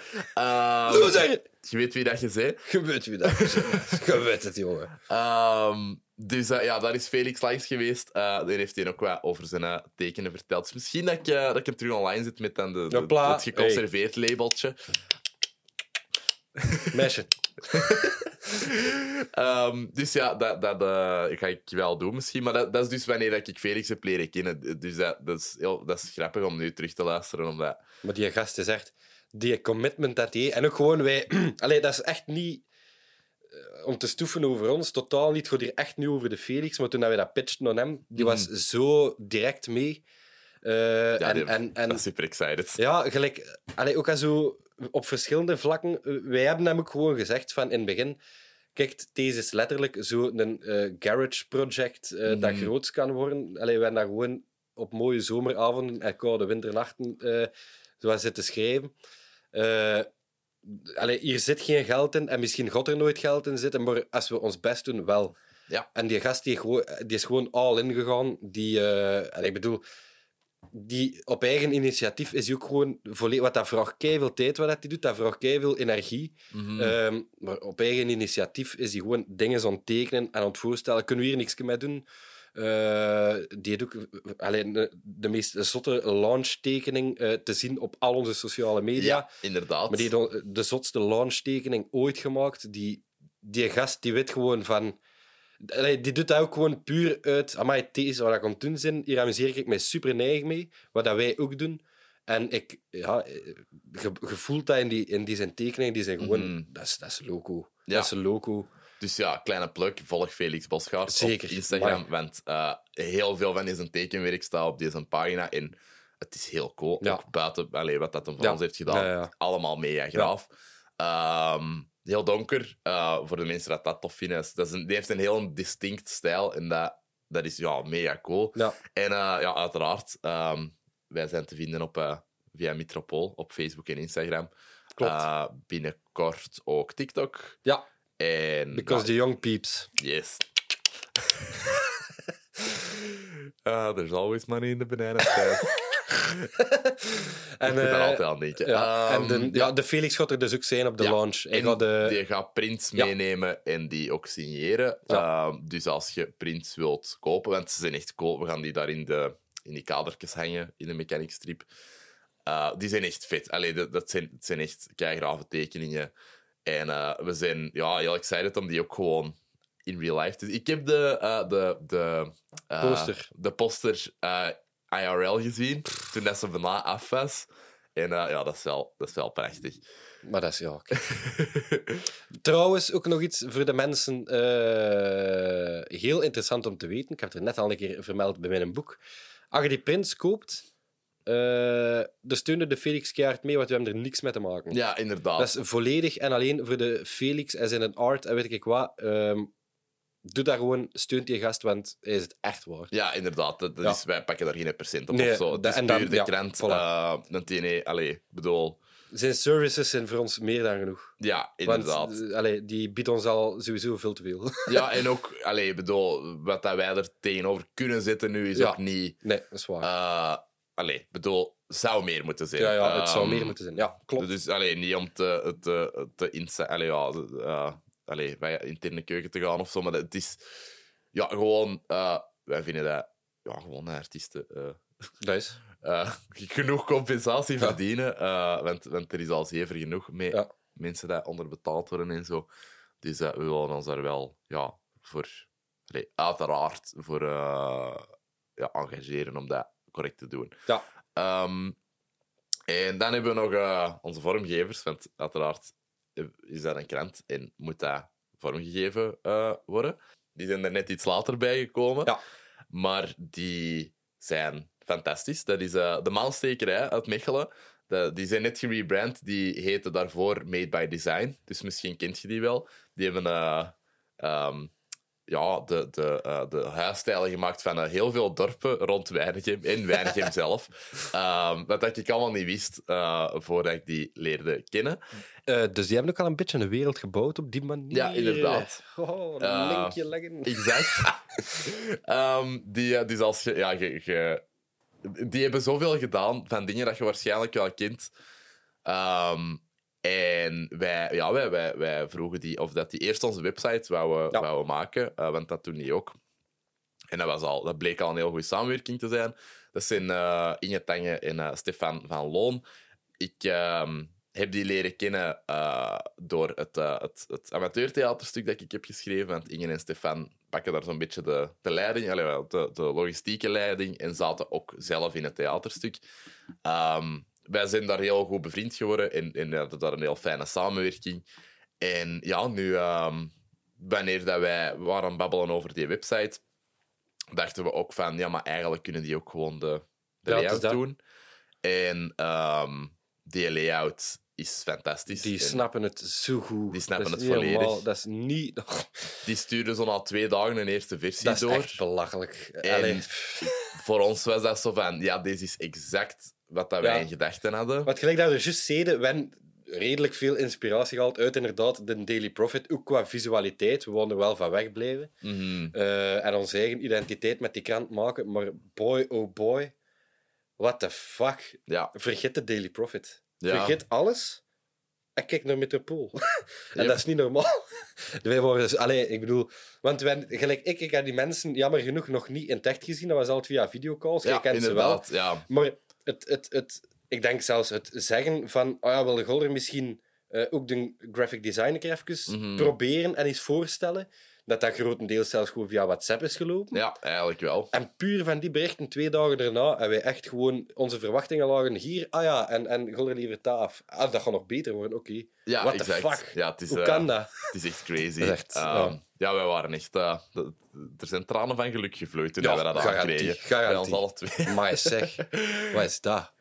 Loser! je weet wie dat je zei. Je weet wie dat. Je weet [laughs] het, jongen. Ehm, dus eh, ja, daar is Felix langs geweest. Eh daar heeft hij ook wat over zijn eh, tekenen verteld. Dus misschien dat ik, dat ik hem terug online zet met dan de, het geconserveerd labeltje. Meisje. [laughs] Ehm, dus ja, dat, dat eh, ga ik wel doen misschien. Maar dat, dat is dus wanneer dat ik Felix heb leren kennen. Dus dat, dat, is heel, dat is grappig om nu terug te luisteren. Omdat... Maar die gast is echt... Die commitment dat hij... En ook gewoon wij... [clears throat] Allee, dat is echt niet... eh, Om te stoeven over ons, totaal niet. Het gaat hier echt nu over de Felix. Maar toen dat wij dat pitchten aan hem, die was zo direct mee. Eh, Ja, en, die- en, en, dat is super excited. Ja, gelijk, allee, ook al zo op verschillende vlakken. eh, Wij hebben hem ook gewoon gezegd van in het begin. Kijk, deze is letterlijk zo'n eh garage project eh, dat Mhm. groot kan worden. Allee, we hebben daar gewoon op mooie zomeravonden en koude winternachten zo zitten schrijven. Allee, hier zit geen geld in en misschien gaat er nooit geld in zitten, maar als we ons best doen, wel. Ja. En die gast die, gewoon, die is gewoon all in gegaan. Die, allee, ik bedoel, die op eigen initiatief is hij ook gewoon volledig. Wat dat vraagt veel tijd wat dat hij doet, dat vraagt veel energie. Mhm. Ehm, maar op eigen initiatief is hij gewoon dingen aan het tekenen en aan het voorstellen. Kunnen we hier niks mee doen? Eh, die heeft ook alleen de, de meest zotte launch-tekening eh, te zien op al onze sociale media. ja, inderdaad. Maar die dan de zotste launch-tekening ooit gemaakt. Die, die gast die weet gewoon van. Allee, die doet dat ook gewoon puur uit. Amai, dit is wat ik aan het doen ben. Hier amuseer ik mij super neig mee. Wat dat wij ook doen. En ik, ja, eh, voelt dat in die, in die zijn tekeningen. Die zijn gewoon. Mhm. Dat, is, dat is loco. Ja. Dat is loco. Dus ja, kleine plug, volg Felix Bosgaard Zeker, op Instagram. Want eh, heel veel van zijn tekenwerk staat op deze pagina. En het is heel cool. Ja. Ook buiten allee, wat dat hem Ja. ons heeft gedaan. Allemaal mega graaf. Ehm, heel donker. eh, voor de mensen dat dat tof vinden. Dat is een, die heeft een heel distinct stijl. En dat, dat is ja, mega cool. Ja. En eh, ja, uiteraard, ehm, wij zijn te vinden op, eh, via Metropool op Facebook en Instagram. Klopt. Binnenkort ook TikTok. Ja, En, because the young peeps. Yes. [laughs] Ah, there's always money in the banana stand. [laughs] [laughs] En, Ik daar eh, altijd aan denken. ja, en Ehm, de, ja, de Felix gaat er dus ook zijn op de Ja. launch. Hij en gaat de, die gaat prints Ja. meenemen en die ook signeren. Ehm, dus als je prints wilt kopen, want ze zijn echt cool, we gaan die daar in, de, in die kadertjes hangen, in de mechanic strip. Eh, die zijn echt vet. Allee, dat, dat zijn, het zijn echt keigrave tekeningen. En eh, we zijn ja, heel excited om die ook gewoon in real life te zien. Ik heb de, eh, de, de, Poster. de poster IRL gezien, toen dat ze bijna af was. En eh, ja, dat is, wel, dat is wel prachtig. Maar dat is ja. oké. [laughs] Trouwens, ook nog iets voor de mensen. eh, heel interessant om te weten. Ik heb het er net al een keer vermeld bij mijn boek. Als je die prints koopt, eh er steunde de Felix keihard mee, want we hebben er niks mee te maken. Ja, inderdaad. Dat is volledig en alleen voor de Felix en zijn art en weet ik wat. ehm, doe daar gewoon, steunt die gast, want hij is het echt waard. Ja, inderdaad. Dat, dat Ja. Is, wij pakken daar geen procent op Nee, of zo. Het is en dan- de ja, krant. voilà. eh, nee, allee, bedoel... Zijn services zijn voor ons meer dan genoeg. Ja, inderdaad. Want eh, allee, die biedt ons al sowieso veel te veel. [laughs] Ja, en ook, allee, bedoel, wat dat wij er tegenover kunnen zetten nu is Ja. ook niet... nee, dat is waar. eh allee, bedoel, zou meer moeten zijn. ja, ja, het zou Ehm, meer moeten zijn. Ja, klopt. Dus alleen niet om te, te, te insa- allee, ja, uh, allee, bij interne keuken te gaan of zo, maar het is ja, gewoon, eh, wij vinden dat ja, gewoon artiesten eh, Dat is. eh, [laughs] genoeg compensatie Ja. verdienen. want, want er is al zeker genoeg mee Ja. mensen die onderbetaald worden en zo. Dus we willen ons daar wel ja, voor, allee, uiteraard voor ja, engageren om dat correct te doen. Ja. Ehm, en dan hebben we nog onze vormgevers, want uiteraard is dat een krant en moet dat vormgegeven eh, worden. Die zijn er net iets later bij gekomen, Ja. maar die zijn fantastisch. Dat is eh, de Maanstekerij uit Mechelen. De- die zijn net gerebrand. Die heette daarvoor Made by Design. Dus misschien kent je die wel. Die hebben eh, ehm, ja, de, de, eh, de huisstijlen gemaakt van eh, heel veel dorpen rond Weinigem en Weinigem [laughs] zelf. Ehm, wat dat ik allemaal niet wist eh, voordat ik die leerde kennen. Dus die hebben ook al een beetje een wereld gebouwd op die manier. Ja, inderdaad. Oh, een Eh, linkje leggen. [laughs] Exact. [laughs] Ehm, die, dus als je, ja, je, je- die hebben zoveel gedaan van dingen dat je waarschijnlijk wel kent. Ehm, en wij, ja, wij, wij, wij vroegen die of dat die eerst onze website wouden, Ja. wouden maken, eh, want dat doen die ook. En dat, was al, dat bleek al een heel goede samenwerking te zijn. Dat zijn eh, Inge Tange en eh, Stefan van Loon. Ik ehm, heb die leren kennen eh, door het, eh, het, het amateurtheaterstuk dat ik heb geschreven. Want Inge en Stefan pakken daar zo'n beetje de, de leiding, allee, de, de logistieke leiding, en zaten ook zelf in het theaterstuk. Ehm, wij zijn daar heel goed bevriend geworden en, en we hadden daar een heel fijne samenwerking. En ja, nu, ehm, wanneer dat wij waren aan babbelen over die website, dachten we ook van, ja, maar eigenlijk kunnen die ook gewoon de, de Ja, layout doen. En ehm, die layout is fantastisch. Die En snappen het zo goed. Die snappen het volledig. Dat is niet... die stuurden zo na twee dagen een eerste versie Dat is door. echt belachelijk. En voor ons was dat zo van, ja, dit is exact wat dat wij in gedachten hadden. Wat gelijk dat we juist zeiden, we hebben redelijk veel inspiratie gehaald uit inderdaad de Daily Profit, ook qua visualiteit. We wouden er wel van wegblijven. Mhm. Eh, en onze eigen identiteit met die krant maken. Maar boy, oh boy, what the fuck. Ja, Vergeet de Daily Profit. Ja. Vergeet alles en kijk naar Metropool. [laughs] en Yep. dat is niet normaal. [laughs] Wij worden dus, allee, ik bedoel, want wij, gelijk ik, ik heb die mensen jammer genoeg nog niet in het echt gezien. Dat was altijd via videocalls. ja ik ken ze wel. Ja. Maar het, het, het, ik denk zelfs het zeggen van, oh ja, wil Golder misschien eh, ook de graphic design even Mhm. proberen en eens voorstellen, dat dat grotendeels zelfs gewoon via WhatsApp is gelopen. ja, eigenlijk wel. En puur van die berichten, twee dagen daarna, hebben wij echt gewoon onze verwachtingen lagen hier. Ah ja, en, en liever taaf. Ah, dat gaat nog beter worden, oké. Ja, What the exact. fuck? Ja, het is, Hoe eh, kan dat? Het is echt crazy. [laughs] Dat is echt, Ehm, ja. ja. wij waren echt... d- er zijn tranen van geluk gevloeid toen Ja, we dat aankregen. Bij ons alle twee. Maar zeg, wat is dat?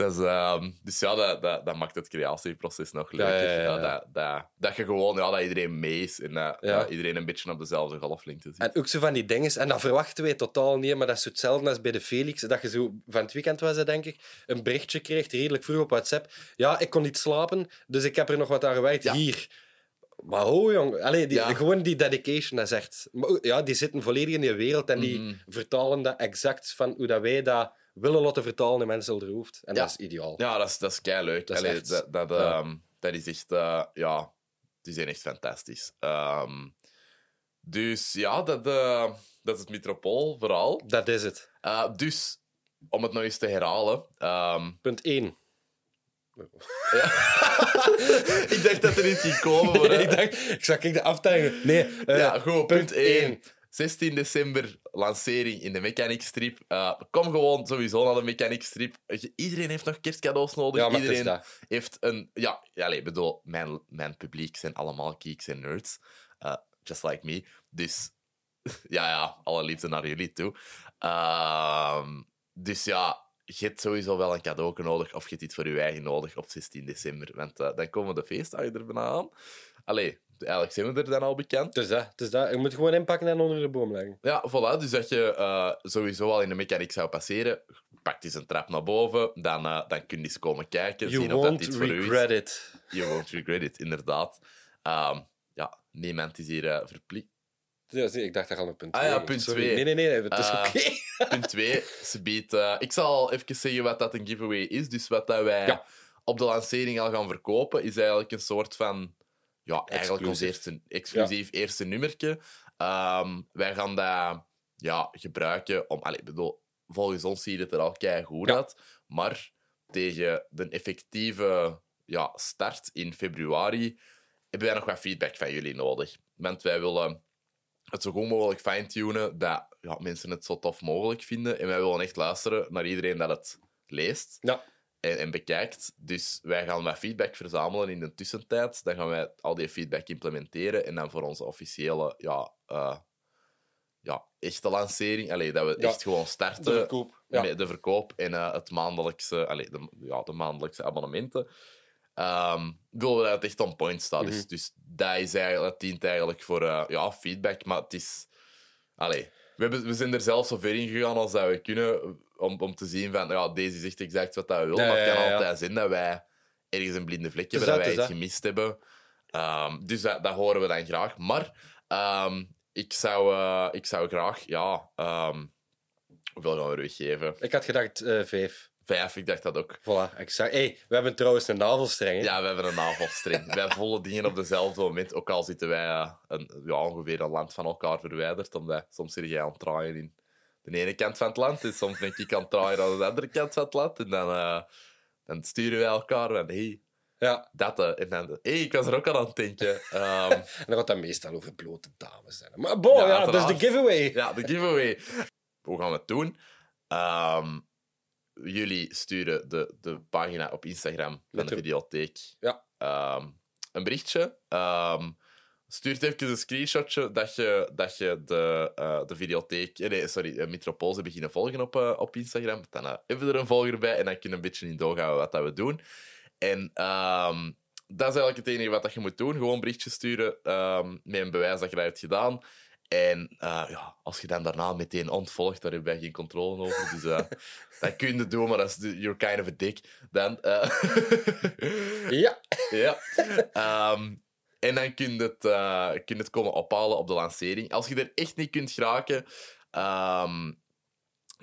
Dus, ehm, dus ja, dat, dat, dat maakt het creatieproces nog leuker. ja, dat, dat, dat je gewoon... Ja, dat iedereen mee is en dat, iedereen een beetje op dezelfde golflengte zit. En ook zo van die dingen, en dat verwachten wij totaal niet, maar dat is zo hetzelfde als bij de Felix, dat je zo, van het weekend was dat denk ik, een berichtje kreeg, redelijk vroeg op WhatsApp. Ja, ik kon niet slapen, dus ik heb er nog wat aan gewerkt. Hier. Maar ho, jong. Allee, die, Ja. gewoon die dedication, dat is echt... Maar ook- Ja, die zitten volledig in die wereld en die Mhm. vertalen dat exact van hoe dat wij dat willen laten vertalen in mensen hoofd. En Ja. dat is ideaal. Ja, dat is, dat is kei leuk. Dat is echt- dat, dat, ehm, dat is echt... eh, ja, die zijn echt fantastisch. Ehm, dus ja, dat, eh, dat is het metropool vooral. Dat is het. Eh, dus, om het nog eens te herhalen... ehm, Punt 1. [laughs] ik dacht dat er iets ging komen, maar... ik dacht, ik zag ik de aftelling. Nee, eh, ja, goed, punt 1. één. 16 december, lancering in de Mechanic Strip. Eh, kom gewoon sowieso naar de Mechanic Strip. Iedereen heeft nog kerstcadeaus nodig. Ja, Iedereen dat. heeft een... Ja, ja bedoel, mijn, mijn publiek zijn allemaal geeks en nerds. Eh, just like me. Dus [laughs] ja, ja, alle liefde naar jullie toe. Ehm, dus ja, je hebt sowieso wel een cadeau nodig. Of je hebt iets voor je eigen nodig op 16 december. Want eh, dan komen de feestdagen er bijna aan. Allee, eigenlijk zijn we er dan al bekend. Is dat. Is dat. Je moet gewoon inpakken en onder de boom leggen. Ja, voilà. Dus dat je eh, sowieso al in de mechanic zou passeren, pakt eens een trap naar boven, dan, eh, dan kun je eens komen kijken, You zien of dat won't iets voor u is. regret it. You won't regret it, inderdaad. Ehm, ja, niemand is hier eh, verplicht. Ja, zie, ik dacht dat al op punt Ah 2. ja, punt Sorry. twee. Nee, nee, nee. Het is oké. [laughs] Punt 2, ze biedt... ik zal even zeggen wat dat een giveaway is. Dus wat dat wij Ja. op de lancering al gaan verkopen, is eigenlijk een soort van... Ja, eigenlijk ons Exclusief. eerste, exclusief eerste nummertje. Ehm, wij gaan dat ja, gebruiken om... Allee, ik bedoel, volgens ons ziet het er al goed Ja. uit. Maar tegen de effectieve ja, start in februari hebben wij nog wat feedback van jullie nodig. Want wij willen het zo goed mogelijk fine-tunen dat ja, mensen het zo tof mogelijk vinden. En wij willen echt luisteren naar iedereen dat het leest Ja. En, en bekijkt. Dus wij gaan wat feedback verzamelen in de tussentijd. Dan gaan wij al die feedback implementeren en dan voor onze officiële, ja, eh, ja echte lancering, allee, dat we Ja, echt gewoon De starten verkoop. Ja. met de verkoop en eh, het maandelijkse, allee, de, ja, de maandelijkse abonnementen. Willen we dat het echt on point staat. Mhm. dus, dus dat, is eigenlijk, dat dient eigenlijk voor eh, ja, feedback. Maar het is... Allee, we, hebben, we zijn er zelf zo ver in gegaan als dat we kunnen. Om, om te zien van, ja, deze is echt exact wat dat willen. Ja, maar het kan ja, ja. altijd zijn dat wij ergens een blinde vlek is hebben, dat dat, wij iets is gemist hebben. Ehm, dus dat, dat horen we dan graag. Maar ehm, ik, zou, eh, ik zou graag... Ja, hoeveel gaan we er weggeven? Ik had gedacht eh, vijf. Vijf, ik dacht dat ook. Voilà, exact. Hey, we hebben trouwens een navelstreng. hè? Ja, we hebben een navelstreng. wij volgen dingen op dezelfde moment. Ook al zitten wij eh, een, ja, ongeveer een land van elkaar verwijderd. Omdat soms zit jij aan het draaien in de ene kant van het land. En soms ben ik aan het draaien aan de andere kant van het land. En dan, eh, dan sturen wij elkaar van... Hey, Ja. dat... eh, en dan... Hey, ik was er ook aan aan het denken. Ehm, [laughs] En dan gaat dat meestal over blote dames zijn. Maar bon, Ja, ja, dat is de giveaway. ja, de giveaway. Hoe gaan we het doen? Ehm, jullie sturen de, de pagina op Instagram van de de- videotheek Ja. ehm, een berichtje. Ehm stuurt even een screenshotje dat je, dat je de, eh, de videotheek, eh, nee, sorry, uh, Metropool ze beginnen volgen op, op Instagram. Dan eh, hebben we er een volger bij en dan kun je een beetje in doorgaan wat dat we doen. En ehm, dat is eigenlijk het enige wat dat je moet doen. Gewoon een berichtje sturen met een bewijs dat je dat hebt gedaan. En eh, ja, als je dan daarna meteen ontvolgt, daar hebben wij geen controle over. Dus eh, [laughs] dat kun je doen, maar dat is you're kind of a dick. Dan, eh, [laughs] Ja. ja. Ehm, en dan kun je, het, kun je het komen ophalen op de lancering. Als je er echt niet kunt geraken, ehm,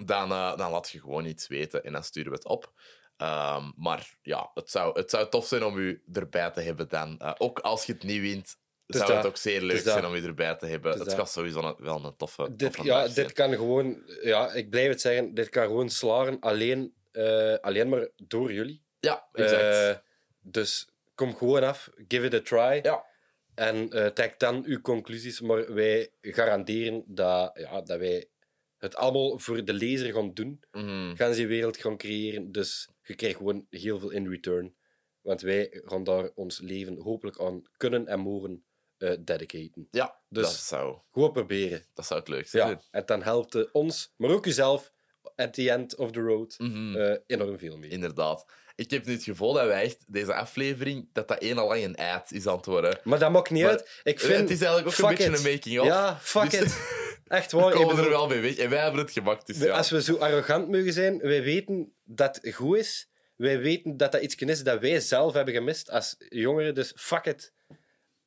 dan, dan laat je gewoon iets weten en dan sturen we het op. Ehm, maar ja, het zou, het zou tof zijn om u erbij te hebben dan. Ook als je het niet wint, is zou het dat. ook zeer leuk is dat. zijn om u erbij te hebben. Het Het, is dat. gaat sowieso een- wel een toffe, Dit, toffe ja, dit kan gewoon... Ja, ik blijf het zeggen. Dit kan gewoon slaren alleen, eh, alleen maar door jullie. Ja, exact. Eh, dus kom gewoon af. Give it a try. ja. En eh trek dan uw conclusies. Maar wij garanderen dat, ja, dat wij het allemaal voor de lezer gaan doen. Mhm. Gaan ze wereld gaan creëren. Dus je krijgt gewoon heel veel in return. Want wij gaan daar ons leven hopelijk aan kunnen en mogen eh dedicaten. ja Dus- dat, zou, Gewoon proberen. dat zou het leukste zijn. Ja, en dan helpt ons, maar ook jezelf, at the end of the road, Mhm. eh, enorm veel mee. Inderdaad. Ik heb nu het gevoel dat wij echt deze aflevering, dat dat een al lang een ad is aan het worden. Maar dat maakt niet Maar uit. Ik vind... het is eigenlijk ook een beetje it. een making-of. Ja, fuck Dus- it. [laughs] Echt We waar. ik komen er wel mee weg. En wij hebben het gemaakt, dus we- ja. Als we zo arrogant mogen zijn, wij weten dat het goed is. Wij weten dat dat iets is dat wij zelf hebben gemist als jongeren. Dus fuck it.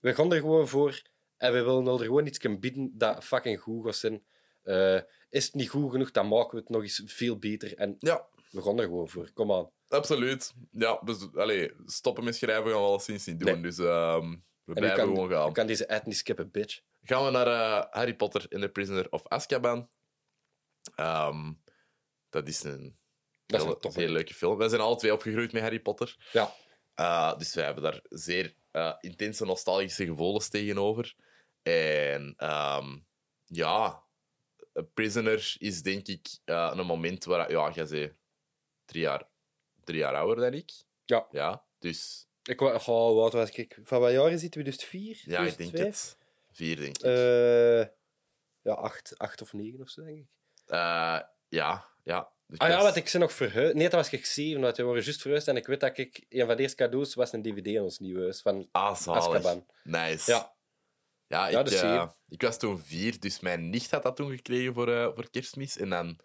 We gaan er gewoon voor. En we willen er gewoon iets kunnen bieden dat fucking goed gaat zijn. Eh, is het niet goed genoeg, dan maken we het nog eens veel beter. En Ja, we gaan er gewoon voor. Kom aan. absoluut. Ja, dus, allee, stoppen met schrijven gaan we al sinds niet doen. Nee. Dus ehm, we blijven kan, gewoon gaan. u kan deze ad niet skippen, bitch. Gaan we naar eh, Harry Potter and the Prisoner of Azkaban. Ehm, dat is een, Dat is heel, een zeer leuke film. Wij zijn alle twee opgegroeid met Harry Potter. Ja. Uh, dus wij hebben daar zeer eh, intense nostalgische gevoelens tegenover. En ehm, ja, A Prisoner is denk ik eh, een moment waar... Ja, jij zei drie jaar, drie jaar ouder dan ik. Ja. Ja, dus Ik oh, wat was ik? Van wat jaar is het? 2004? ja, ik denk 2005? het. Vier, denk ik. Eh, ja, acht, acht of negen of zo, denk ik. Ja, ja. Dus Ah ja, want ik ben nog verhuisd. Nee, dat was ik zeven, want we waren juist verhuisd. En ik weet dat ik... Een van de eerste cadeaus was een dvd in ons nieuwe huis, van Ah. Azkaban. Nice. Ja. Ja, Ja, ik, zeer. ik was toen vier, dus mijn nicht had dat toen gekregen voor, eh, voor kerstmis. En dan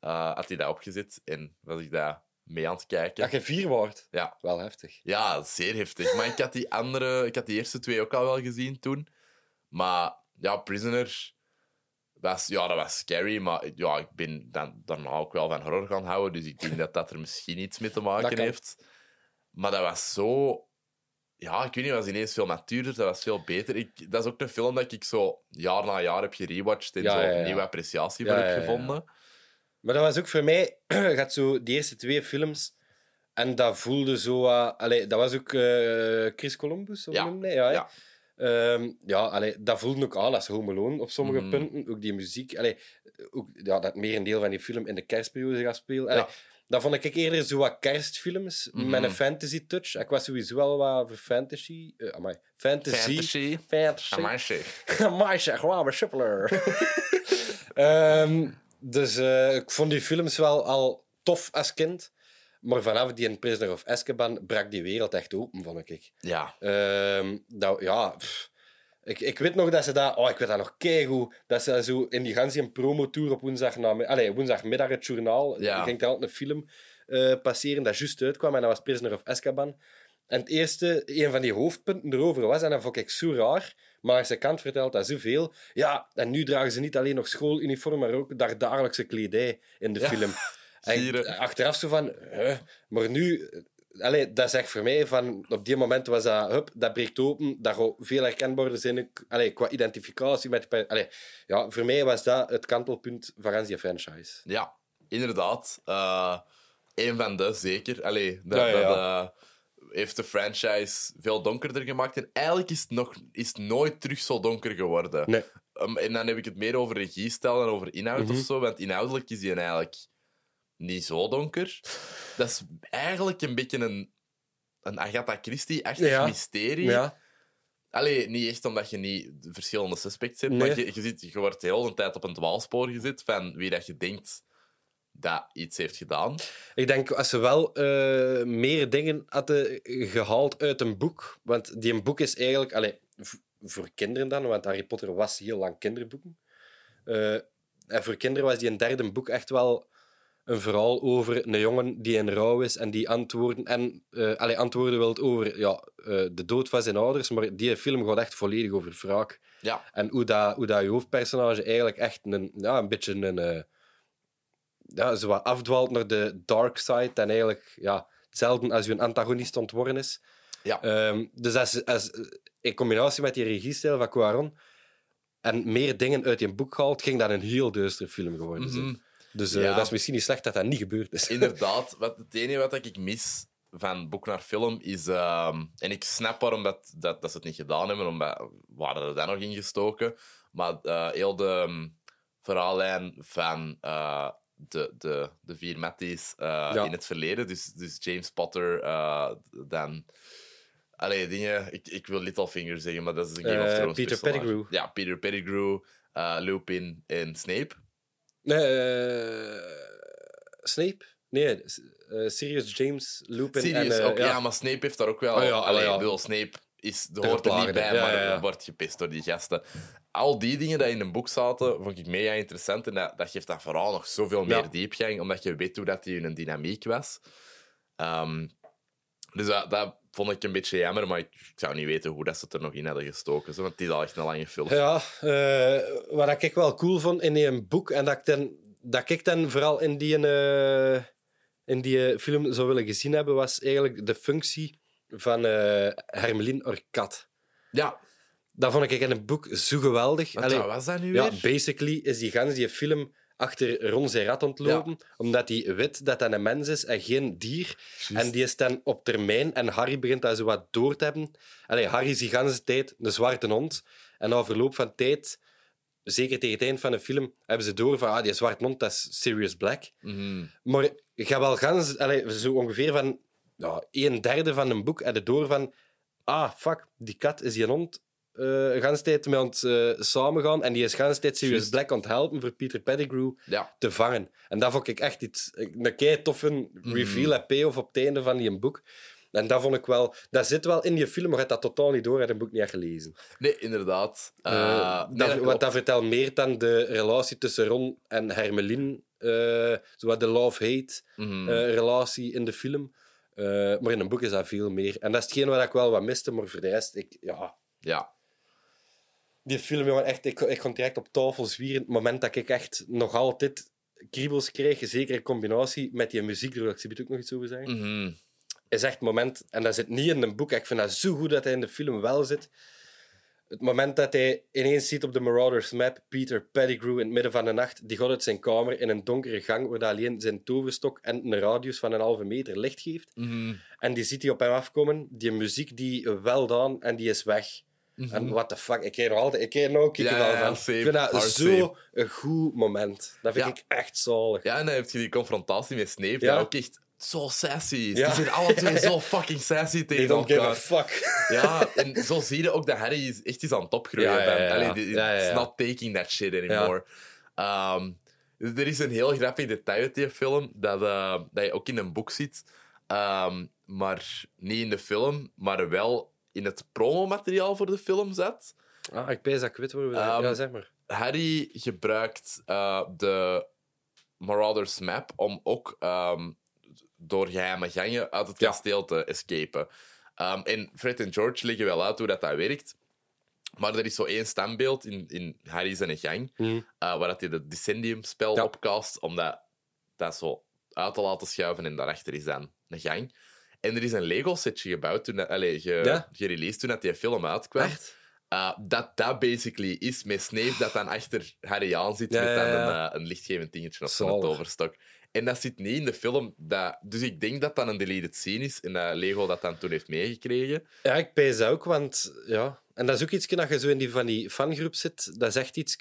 eh, had hij dat opgezet en was ik daar mee aan het kijken. Dat je vier wordt. Ja. Wel heftig. Ja, zeer heftig. Maar ik had die andere, ik had die eerste twee ook al wel gezien toen. Maar ja, Prisoner was, ja, dat was scary. Maar ja, ik ben dan, daarna ook wel van horror gaan houden. Dus ik denk dat dat er misschien iets mee te Dat maken heeft. Maar dat was zo ja, ik weet niet, was ineens veel matuurder, dat was veel beter. Ik, dat is ook een film dat ik zo jaar na jaar heb gerewatcht en Ja, zo ja. nieuwe appreciatie voor heb gevonden. Maar dat was ook voor mij, [clears throat] gaat zo die eerste twee films. En dat voelde zo. allee, dat was ook eh, Chris Columbus, of Ja, noemde ja. Ehm, ja allee, dat voelde ook aan als Home Alone op sommige Mhm. punten. Ook die muziek. Allee, ook, ja, dat meer een deel van die film in de kerstperiode gaat spelen. Allee, Ja. Dat vond ik eerder zo wat kerstfilms met een fantasy touch. Ik was sowieso wel wat voor fantasy. eh amai, fantasy. Fantasy. Fantasy. Amai. [laughs] Amai zeg, wauw. [laughs] Ehm, dus eh, ik vond die films wel al tof als kind. Maar vanaf die in Prisoner of Azkaban brak die wereld echt open, vond ik. Ja. Ehm, dat, ja, pff. ik, ik weet nog dat ze dat... Oh, ik weet dat nog keigoed. Dat ze zo in die ganse promotour op woensdag, allee, woensdagmiddag het journaal... Ja. ging altijd een film eh, passeren dat juist uitkwam. En dat was Prisoner of Azkaban. En het eerste, een van die hoofdpunten erover was, en dat vond ik zo raar, maar ze kant vertelt dat zoveel. Ja, en nu dragen ze niet alleen nog schooluniform, maar ook daar dagelijkse kledij in de Ja. film. [laughs] En achteraf zo van, huh? maar nu, allee, dat echt voor mij van, op die moment was dat, hup, dat breekt open, dat gaat veel herkenbaarder zijn, ook, allee, qua identificatie met, allee, ja, voor mij was dat het kantelpunt van die franchise. Ja, inderdaad. Eh een van de, zeker. Allee, dat, Ja, ja, dat eh, heeft de franchise veel donkerder gemaakt. En eigenlijk is het, nog, is het nooit terug zo donker geworden. Nee. Um, en dan heb ik het meer over regiestijl en over inhoud Mhm. of zo. Want inhoudelijk is die eigenlijk niet zo donker. Dat is eigenlijk een beetje een, een Agatha Christie-achtig Ja. mysterie. Ja, Allee, niet echt omdat je niet de verschillende suspects hebt, Nee. maar je, je, zit, je wordt de hele tijd op een dwaalspoor gezet van wie dat je denkt dat iets heeft gedaan. Ik denk als ze wel eh, meer dingen hadden gehaald uit een boek. Want die een boek is eigenlijk. Allee, voor kinderen dan, want Harry Potter was heel lang kinderboeken. Eh, en voor kinderen was die een derde boek echt wel een verhaal over een jongen die in rouw is en die antwoorden, en, allee, antwoorden wil over ja, eh, de dood van zijn ouders. Maar die film gaat echt volledig over wraak. Ja, En hoe dat, hoe dat je hoofdpersonage eigenlijk echt een, ja, een beetje een, eh, ja, zo wat afdwaalt naar de dark side en eigenlijk ja, hetzelfde als je een antagonist ontworpen is. ja. Ehm, dus als, als, in combinatie met die regiestijl van Quaron en meer dingen uit je boek gehaald, ging dat een heel duistere film geworden zijn. Mhm. Dus eh, Ja. dat is misschien niet slecht dat dat niet gebeurd is. inderdaad. [laughs] Wat, het enige wat ik mis van boek naar film is... ehm, en ik snap waarom dat, dat, dat ze het niet gedaan hebben, omdat hadden er dan nog in gestoken. Maar eh, heel de ehm, verhaallijn van eh, de, de, de vier Matties Ja. in het verleden, dus, dus James Potter, dan... Allee, dingen... Ik, ik wil Littlefinger zeggen, maar dat is een Game of Thrones Peter personage. Pettigrew. Ja, Peter Pettigrew, Lupin en Snape. Nee, eh, Snape? Nee, eh, Sirius James, Lupin en... eh, ook, ja. maar Snape heeft daar ook wel... Oh ja, Allee, oh ja. ik bedoel, Snape is, hoort er niet bij, maar wordt gepest door die gasten. Al die dingen die in een boek zaten, vond ik mega interessant. En dat, dat geeft dat verhaal nog zoveel meer diepgang, omdat je weet hoe dat die in een dynamiek was. Ehm, dus dat, dat vond ik een beetje jammer, maar ik, ik zou niet weten hoe dat ze het er nog in hadden gestoken. Zo, want het is al echt een lange film. Ja, eh, wat ik wel cool vond in die boek, en dat ik dan, dat ik dan vooral in die, eh, in die film zou willen gezien hebben, was eigenlijk de functie van eh Hermelin Orkat. Ja, Dat vond ik in het boek zo geweldig. wat Allee, was dat nu ja, weer? basically is die gans die film achter Ron zijn rat ontlopen, omdat hij weet dat dat een mens is en geen dier. En die is dan op termijn, en Harry begint dat zo wat door te hebben. Allee, Harry is die ganse tijd een zwarte hond. En na verloop van tijd, zeker tegen het eind van de film, hebben ze door van, ah, die zwarte hond, dat is Sirius Black. Mhm. Maar je gaat wel gans, allee, zo ongeveer van ja, een derde van een boek, en de door van, ah, fuck, die kat is die hond. Eh de ganse tijd met ons eh, samengaan en die is de ganse tijd Sirius Juist. Black aan het helpen voor Peter Pettigrew Ja, te vangen. En dat vond ik echt iets, een kei toffe reveal en payoff op het einde van die boek. En dat vond ik wel... Dat zit wel in die film, maar je hebt dat totaal niet door. Je een boek niet echt gelezen. nee, inderdaad. Eh, Eh, nee, dat, dat dat vertelt meer dan de relatie tussen Ron en Hermelin. eh zowat de love-hate Mhm. eh, relatie in de film. Eh, maar in een boek is dat veel meer. En dat is hetgeen wat ik wel wat miste, maar voor de rest... Ik, ja, Ja, die film, jongen, echt, ik, ik kon direct op tafel zwieren. Het moment dat ik echt nog altijd kriebels kreeg, zeker in combinatie met die muziek, daar wil ik ze ook nog iets over zeggen. Mhm. is echt het moment, en dat zit niet in een boek, ik vind dat zo goed dat hij in de film wel zit. Het moment dat hij ineens ziet op de Marauders map Peter Pettigrew in het midden van de nacht, die gaat uit zijn kamer in een donkere gang waar hij alleen zijn toverstok en een radius van een halve meter licht geeft. Mhm. En die ziet hij op hem afkomen, die muziek die wel dan en die is weg. En what the fuck, ik kreeg nog altijd, ik kreeg er nog Mhm. Ja, van. same. Ik vind dat Hard zo same. een goed moment. Dat vind Ja. ik echt zalig. Ja, en dan heb je die confrontatie met Snape, Ja. ja. ook echt zo sassy is. Ja. Die zijn alle twee [laughs] zo fucking sassy tegen don't give a elkaar. fuck. [laughs] Ja, en zo zie je ook dat Harry is echt is aan het opgroeien. Ja, ja, ja, van, ja. Allee, die- Ja, ja, ja. It's not taking that shit anymore. Dus er is een heel grappig detail uit die film, dat, eh, dat je ook in een boek ziet. Ehm, maar niet in de film, maar wel in het promomateriaal voor de film zat. Ah, ik pees dat ik weet waar we dat... Ehm, ja, zeg maar. Harry gebruikt eh, de Marauders map om ook ehm, door geheime gangen uit het Ja. kasteel te escapen. Ehm, en Fred en George leggen wel uit hoe dat, dat werkt. Maar er is zo één standbeeld in, in Harry's en een gang, Mhm. eh, waar dat hij het Descendium-spel Ja. opcast, om dat, dat zo uit te laten schuiven. En daarachter is dan een gang. En er is een Lego-setje gebouwd, toen dat, allee, ge, Ja? gereleased toen dat die film uitkwam. Echt? Uh, dat dat basically is met Snape dat dan achter Harry aan zit Ja, met dan ja. Een, uh, een lichtgevend dingetje op Zalig. toverstok. En dat zit niet in de film. Dat, dus ik denk dat dat een deleted scene is en dat Lego dat dan toen heeft meegekregen. Ja, ik pees ook, want... Ja. En dat is ook iets dat je zo in die, van die fangroep zit. Dat is echt iets...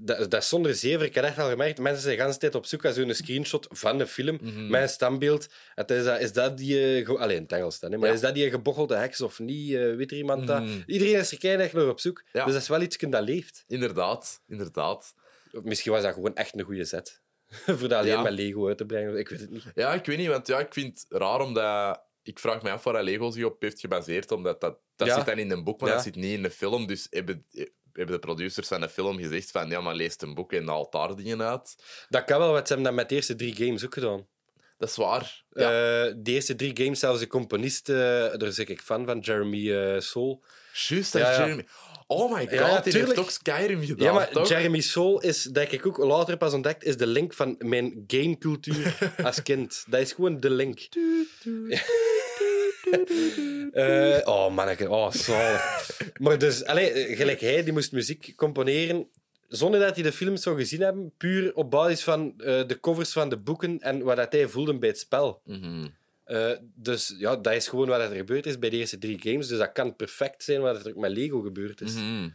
Dat, dat is zonder zever. Ik heb echt al gemerkt, mensen zijn de hele tijd op zoek naar zo'n screenshot van de film. Mhm. Mijn standbeeld. Het is, dat, is dat die... eh, Alleen in het Engels dan, hè, maar Ja. is dat die gebochelde heks of niet? Eh, weet er iemand dat? Mhm. Iedereen is er keihard naar op zoek. Ja. Dus dat is wel iets dat leeft. Inderdaad, inderdaad. Of misschien was dat gewoon echt een goede set. [laughs] Voor dat alleen Ja. met Lego uit te brengen. Ik weet het niet. Ja, ik weet niet, want ja, ik vind het raar omdat... Ik vraag me af waar Lego zich op heeft gebaseerd, omdat dat, dat zit dan in een boek, maar dat zit niet in de film. Dus hebben, hebben de producers van de film gezegd van ja, maar lees een boek en haal daar dingen uit. Dat kan wel, want ze hebben dat met de eerste drie games ook gedaan. Dat is waar. Ja. Eh, de eerste drie games, zelfs de componist, eh, daar zeg ik fan van, Jeremy eh, Soul. Juist, dat Ja, ja. Jeremy... Oh my god, Ja, die heeft ook Skyrim gedaan, Ja, maar toch? Jeremy Soul is, dat ik ook later pas ontdekt, is de link van mijn gamecultuur [laughs] als kind. Dat is gewoon de link. [laughs] Eh, oh, manneke. Oh, zalig. maar dus, allee, gelijk hij, die moest muziek componeren zonder dat hij de films zou gezien hebben, puur op basis van eh, de covers van de boeken en wat dat hij voelde bij het spel. Mhm. Eh, dus ja, dat is gewoon wat er gebeurd is bij de eerste drie games. Dus dat kan perfect zijn wat er ook met Lego gebeurd is. Mhm.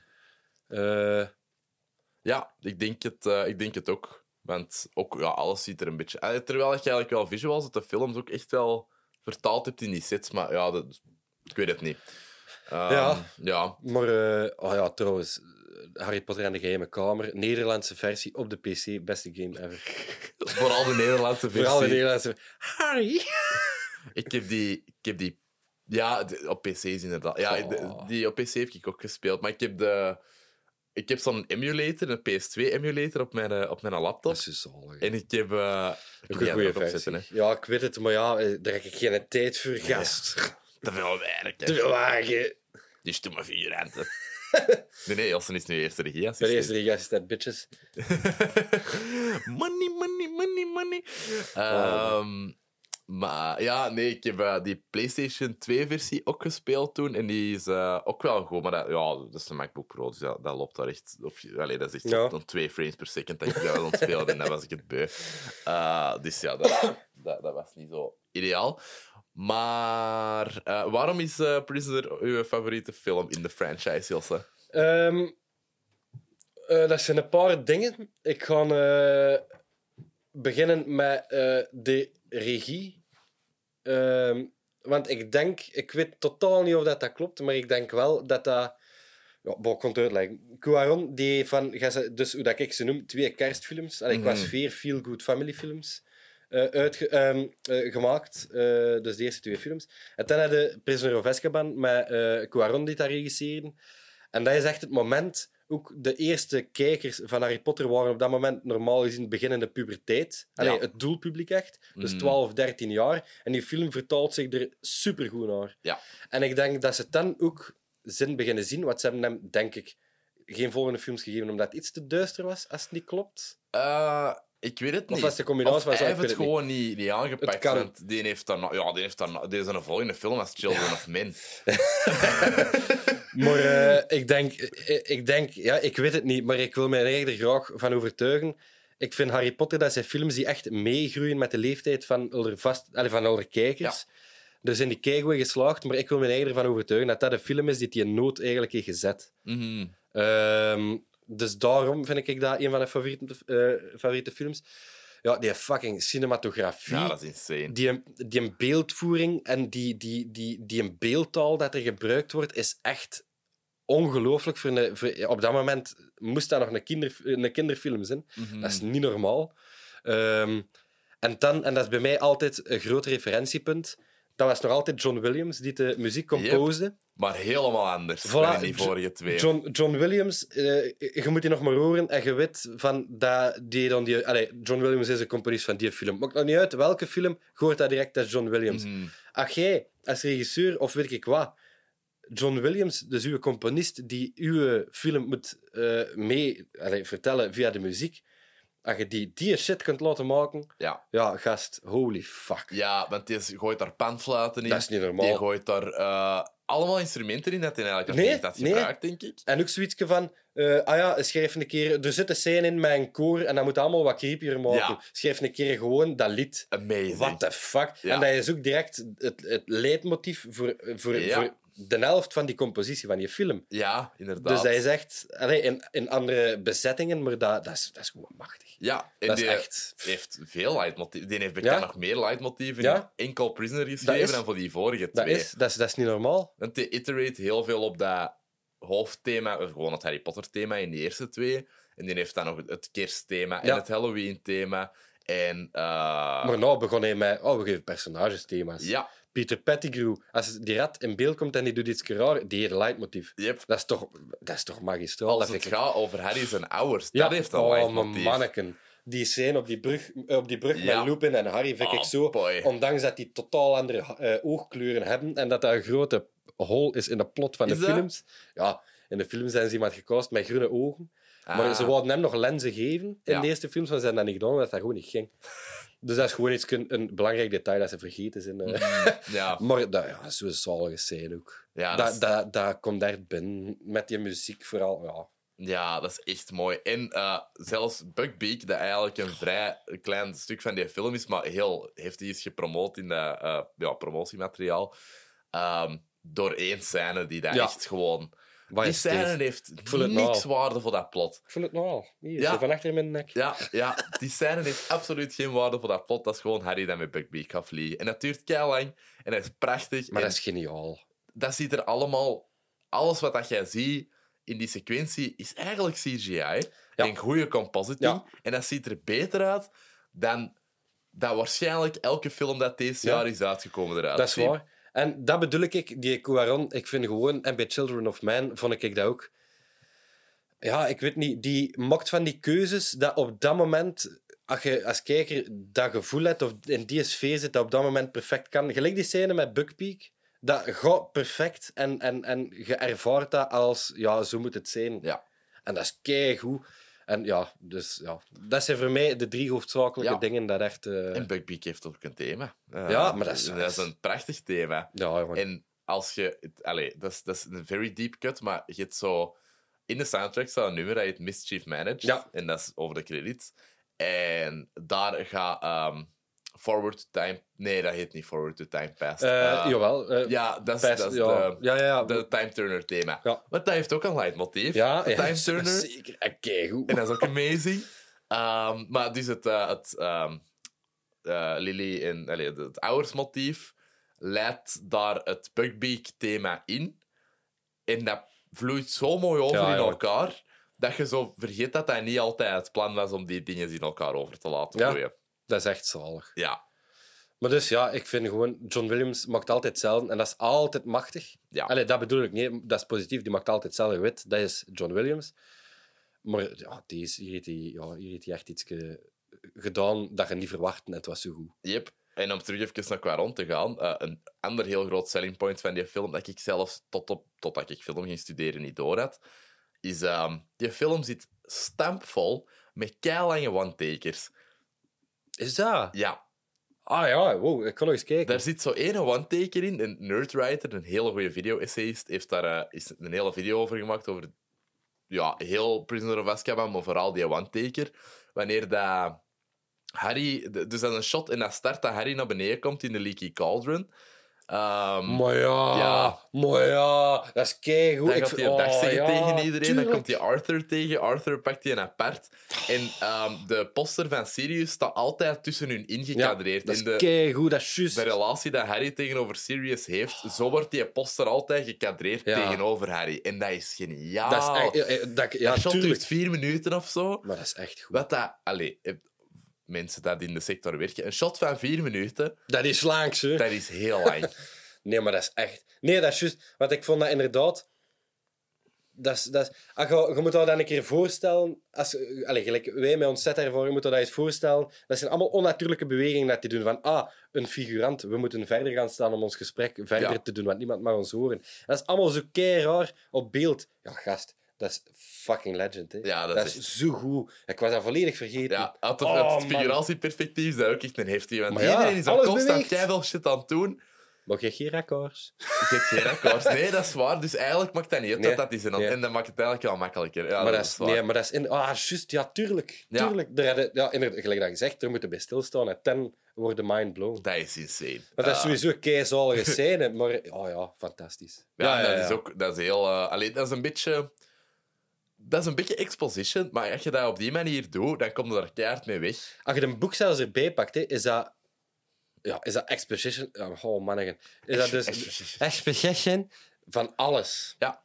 Ja, ik denk, het, ik denk het ook. Want ook, ja, alles ziet er een beetje... Eh, Terwijl je eigenlijk wel visuals uit de films ook echt wel vertaald hebt in die sets, maar ja, dat, ik weet het niet. Ehm, Ja. Ja, maar, eh, oh ja, trouwens, Harry Potter en de Geheime Kamer, Nederlandse versie op de PC, beste game ever. [laughs] vooral de Nederlandse versie. Vooral de Nederlandse. Harry! [laughs] Ik heb die... Ik heb die ja, de- op PC's inderdaad. Ja, Oh. de- die op PC heb ik ook gespeeld. Maar ik heb de... Ik heb zo'n emulator, een PS2-emulator op mijn, eh, op mijn laptop. Dat is zo zalig. En ik heb... die een goede er ook op versie. zetten, hè. Ja, ik weet het, maar ja, eh, daar heb ik geen tijd voor, gast. [laughs] Te veel werk. Te veel wagen. Dus doe maar figurante. nee, nee, Elsen is nu eerste regie. Bij de eerste regie bitches. [laughs] money, money, money, money. Oh. Maar ja, nee, ik heb eh, die PlayStation 2-versie ook gespeeld toen. En die is eh, ook wel goed. Maar dat, ja, dat is een MacBook Pro, dus dat, dat loopt daar echt op. Allee, dat is echt Ja. dan twee frames per second dat ik dat was aan het spelen. en dan was ik het beu. Eh, dus ja, dat, dat, dat was niet zo ideaal. Maar waarom is Prisoner uw favoriete film in de franchise? Ehm, eh, dat zijn een paar dingen. Ik ga beginnen met de regie. Ehm, want ik denk, ik weet totaal niet of dat, dat klopt, maar ik denk wel dat dat. Ja, bon, ik kon het uitleggen. Cuaron, die van, dus hoe dat ik ze noem, twee kerstfilms, allee, qua Mhm. sfeer, feel-good familyfilms, eh uitge- ehm, eh, gemaakt. Eh, dus de eerste twee films. En dan had de Prisoner of Azkaban met eh Cuaron die dat regisseerde. En dat is echt het moment... Ook de eerste kijkers van Harry Potter waren op dat moment normaal gezien beginnende puberteit. Allee, Ja. Het doelpubliek echt. Dus Mm. 12, 13 jaar. En die film vertaalt zich er supergoed naar. Ja. En ik denk dat ze dan ook zin beginnen zien. Want ze hebben hem, denk ik, geen volgende films gegeven omdat het iets te duister was, als het niet klopt. Eh, Ik weet het niet. Of was een combinatie van hij heeft het gewoon niet, niet aangepakt. Het kan. Want die heeft dan, ja, die heeft dan, deze is een volgende film als Children of Men. [laughs] Maar eh, ik denk, eh, ik denk, ja, ik weet het niet, maar ik wil mij er graag van overtuigen. Ik vind Harry Potter, dat zijn films die echt meegroeien met de leeftijd van onze vast, van onze kijkers. Er zijn die keigoed geslaagd, maar ik wil me er eerder van overtuigen dat dat een film is die die nood eigenlijk heeft gezet. Mhm. Ehm, dus daarom vind ik dat een van mijn favoriete, eh, favoriete films. Ja, die fucking cinematografie Ja, dat is insane. die, die een beeldvoering en die, die, die, die een beeldtaal dat er gebruikt wordt, is echt ongelooflijk. Voor een, voor, ja, op dat moment moest dat nog een, kinder, een kinderfilm zijn. Mhm. Dat is niet normaal. Ehm, en, dan, en dat is bij mij altijd een groot referentiepunt. Dat was nog altijd John Williams die de muziek composeerde. Maar helemaal anders Voilà, dan die vorige twee. John, John Williams, eh, je moet die nog maar horen en je weet van dat die dan die. Allee, John Williams is een componist van die film. Maakt nog niet uit welke film, hoort dat direct als John Williams. Mhm. Ach jij, als regisseur of weet ik wat, John Williams, dus uw componist die uw film moet eh, mee allee, vertellen via de muziek, als je die, die shit kunt laten maken, Ja. ja, gast, holy fuck. ja, want die gooit daar panfluiten in. Dat is niet normaal. Die gooit daar eh, allemaal instrumenten in dat hij eigenlijk nog Nee, niet had nee. gebruikt, denk ik. En ook zoiets van, eh, ah ja, schrijf een keer, er zit een scène in een koor en dat moet allemaal wat creepier maken. Ja. Schrijf een keer gewoon dat lied. Amazing. What the fuck? Ja. En dat is ook direct het, het leidmotief voor, voor, Ja. voor de helft van die compositie van je film. Ja, inderdaad. Dus dat is echt allee, in, in andere bezettingen, maar dat, dat, is, dat is gewoon machtig. Ja, en Dat is die echt- heeft veel leidmotieven. Die heeft bekend Ja. nog meer leidmotieven. Ja. Enkel Prisoner geschreven is- dan voor die vorige Dat twee. is, dat, is, dat is niet normaal. Want die iterate heel veel op dat hoofdthema, of gewoon het Harry Potter thema in die eerste twee. En die heeft dan nog het kerstthema en Ja. het Halloween thema. En uh, Maar nou begon hij met, oh, we geven personages thema's. ja, Peter Pettigrew, als die rat in beeld komt en die doet iets raar, die heeft een leidmotief. yep. Dat is toch, dat is toch magistraal? als het gaat over Harry zijn ouders, Ja. dat heeft een oh, leidmotief. manneken. Die scène op die brug, eh, op die brug Ja. met Lupin en Harry vind ik Oh, zo... boy. Ondanks dat die totaal andere eh, oogkleuren hebben en dat dat een grote hol is in de plot van de dat? films. Ja, in de films zijn ze iemand gecast met groene ogen. Maar Ah. ze wilden hem nog lenzen geven in Ja. de eerste films, maar ze hebben dat niet gedaan, omdat dat gewoon niet ging. Dus dat is gewoon iets, een belangrijk detail dat ze vergeten zijn. eh. Ja, [laughs] Maar dat, ja, zo'n zalige scène ook. Ja, dat dat, dat, dat komt daar binnen, met die muziek vooral. Ja. ja, dat is echt mooi. En eh, zelfs Buckbeak, dat eigenlijk een vrij klein stuk van die film is, maar heel heftig is gepromoot in dat eh, ja, promotiemateriaal, ehm, door één scène die dat Ja. echt gewoon... Wat Die scène heeft niks nou. waarde voor dat plot. Ik voel het nou al. Hier, Ja. van achter in mijn nek. Ja, ja, die scène heeft absoluut geen waarde voor dat plot. Dat is gewoon Harry dat met Buckbeak gaat vliegen. En dat duurt kei lang en dat is prachtig. Maar en dat is geniaal. dat ziet er allemaal... Alles wat dat jij ziet in die sequentie is eigenlijk CGI. En goede compositing. Ja. En dat ziet er beter uit dan dat waarschijnlijk elke film dat deze Ja. jaar is uitgekomen eruit Dat is waar. En dat bedoel ik, die Cuaron, ik vind gewoon, en bij Children of Man vond ik dat ook. Ja, ik weet niet, die maakt van die keuzes dat op dat moment, als je als kijker dat gevoel hebt of in die sfeer zit, dat op dat moment perfect kan. Gelijk die scène met Buckpeak, dat gaat perfect en, en, en je ervaart dat als, ja, zo moet het zijn. Ja. En dat is keigoed. En ja, dus ja, dat zijn voor mij de drie hoofdzakelijke Ja. dingen dat echt... eh, En Buckbeak heeft ook een thema. Eh, Ja, maar dat is- dat is een prachtig thema. ja, jongen. En als je... het- Allee, dat is, dat is een very deep cut, maar je hebt zo... In de soundtrack staat een nummer dat heet Mischief Managed. Ja. En dat is over de credits. En daar gaat ehm, Forward to Time... Nee, dat heet niet Forward to Time Past. Eh, jawel. eh, Ja, dat is, Past, dat is ja. de, ja, ja, de Time Turner thema. Ja. Want dat heeft ook een leidmotief. ja, de ja, Time [laughs] Turner. Zeker. En keigoed. En dat is ook amazing. Ehm, maar dus het, het eh, Lily en allee, het, oudersmotief leidt daar het Buckbeak-thema in. En dat vloeit zo mooi over in elkaar dat je zo vergeet dat dat niet altijd het plan was om die dingen in elkaar over te laten Ja. vloeien. Dat is echt zalig. Ja. Maar dus ja, ik vind gewoon, John Williams maakt altijd hetzelfde en dat is altijd machtig. Ja. Allee, dat bedoel ik niet, dat is positief, die maakt altijd hetzelfde wit. Dat is John Williams. Maar ja, die is, hier, heeft hij, ja, hier heeft hij echt iets ge- gedaan dat je niet verwacht en het was zo goed. Yep. En om terug even naar Quaron te gaan, eh, een ander heel groot selling point van die film, dat ik zelfs tot op, totdat ik film ging studeren niet door had, is ehm die film zit stampvol met keilange one-takers. Is dat? Ja, Ah ja, wow, ik kan nog eens kijken. daar zit zo één one-taker in. Een nerdwriter, een hele goede video-essayist, heeft daar eh, is een hele video over gemaakt. Over ja, heel Prisoner of Azkaban, maar vooral die one-taker. Wanneer dat Harry... Dus dat is een shot en dat start dat Harry naar beneden komt in de Leaky Cauldron. Ehm, Maar ja, Ja. maar ja, dat is keigoed. Dan Ik gaat hij een dag oh, zeggen ja, tegen iedereen. Dan komt hij Arthur tegen. Arthur pakt hij een apart. En ehm, de poster van Sirius staat altijd tussen hun Ja, ingekadreerd. dat is in de, keigoed, dat is juist. de relatie dat Harry tegenover Sirius heeft, zo wordt die poster altijd gekadreerd tegenover Harry. En dat is geniaal. Dat is echt... Ja, dat, ja dat shot tuurlijk. duurt vier minuten of zo. Maar dat is echt goed. Wat dat... Allee, eh, mensen dat in de sector werken. Een shot van vier minuten, Dat is langs, hè. dat is heel lang. [laughs] Nee, maar dat is echt... Nee, dat is juist... Want ik vond dat inderdaad... Dat is, dat is, ah, je, je moet dat dan een keer voorstellen. Als, allez, gelijk wij met ons set ervoor, je moet dat eens voorstellen. Dat zijn allemaal onnatuurlijke bewegingen dat die doen. Van, ah, een figurant, we moeten verder gaan staan om ons gesprek verder Ja. te doen, want niemand mag ons horen. Dat is allemaal zo kei raar op beeld. Ja, gast, dat is fucking legend. Hè. Ja, dat dat is is zo goed. Ik was dat volledig vergeten. Ja, uit het, Oh, het figuratieperspectief is dat ook echt een heftige. Want Maar ja, iedereen is al alles constant keiveel shit aan het doen. Maar je geen records. Ik heb geen akkoord. Nee, dat is waar. Dus eigenlijk maakt dat niet uit Nee. dat dat is. En, dan, Nee. en dat maakt het eigenlijk wel makkelijker. Ja, maar, dat, is, waar. nee, maar dat is in... Ah, juist. Ja, tuurlijk. Ja. tuurlijk. Daar ja, inderdaad, gelijk dat je zegt, er moeten bij stilstaan. En ten worden mind blown. Dat is insane. Dat is sowieso een keizalige [laughs] scène, maar... Oh ja, fantastisch. Ja, dat is ook dat is heel. eh, alleen, dat is een beetje. Dat is een beetje exposition, maar als je dat op die manier doet, dan kom je er keihard mee weg. Als je een boek zelfs erbij pakt, hè, is dat... Ja, is dat exposition... Oh, manneken. Is dat dus... Exposition. Exposition van alles. Ja.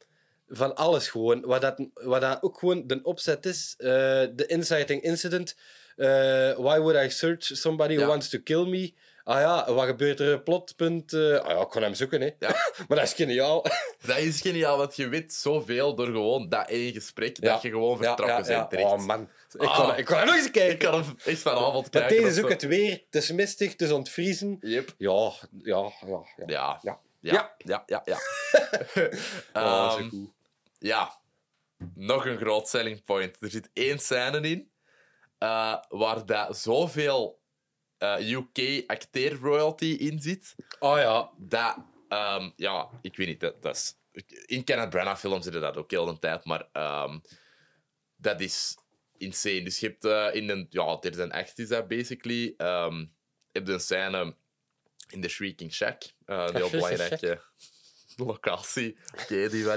Van alles gewoon. Wat dat, wat dat ook gewoon de opzet is. eh, De inciting incident. eh, why would I search somebody who Ja. wants to kill me? Ah ja, wat gebeurt er? Plotpunt. eh, ah ja, ik kan hem zoeken, hè. Ja. [laughs] maar dat is geniaal. [laughs] Dat is geniaal, want je weet zoveel door gewoon dat één gesprek, Ja. dat je gewoon vertrokken bent. terecht. Oh man. Ik Ah. kan, ik kan nog eens kijken. Ik kan hem echt vanavond Maar kijken. deze of is ook het weer. Het is mistig, het is ontvriezen. Yep. Ja, ja, ja. ja. Ja. Ja. Ja, ja, ja, ja. [laughs] Oh, zo Ehm, ja, nog een groot selling point. Er zit één scène in eh, waar dat zoveel eh, UK-acteer-royalty in zit. Oh ja. Dat, ehm, ja, ik weet niet, dat, dat is... In Kenneth Branagh-films zitten dat ook heel de tijd, maar ehm, dat is insane. Dus je hebt eh, in een... Ja, derde act is dat, basically. heb je een scène in de Shrieking Shack. eh, een heel belangrijke locatie. Oké, die.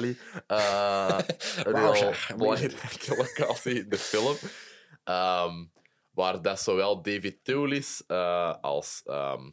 Eh, [laughs] een heel belangrijke locatie in de film. Ehm, waar dat zowel David Toulis eh, als ehm,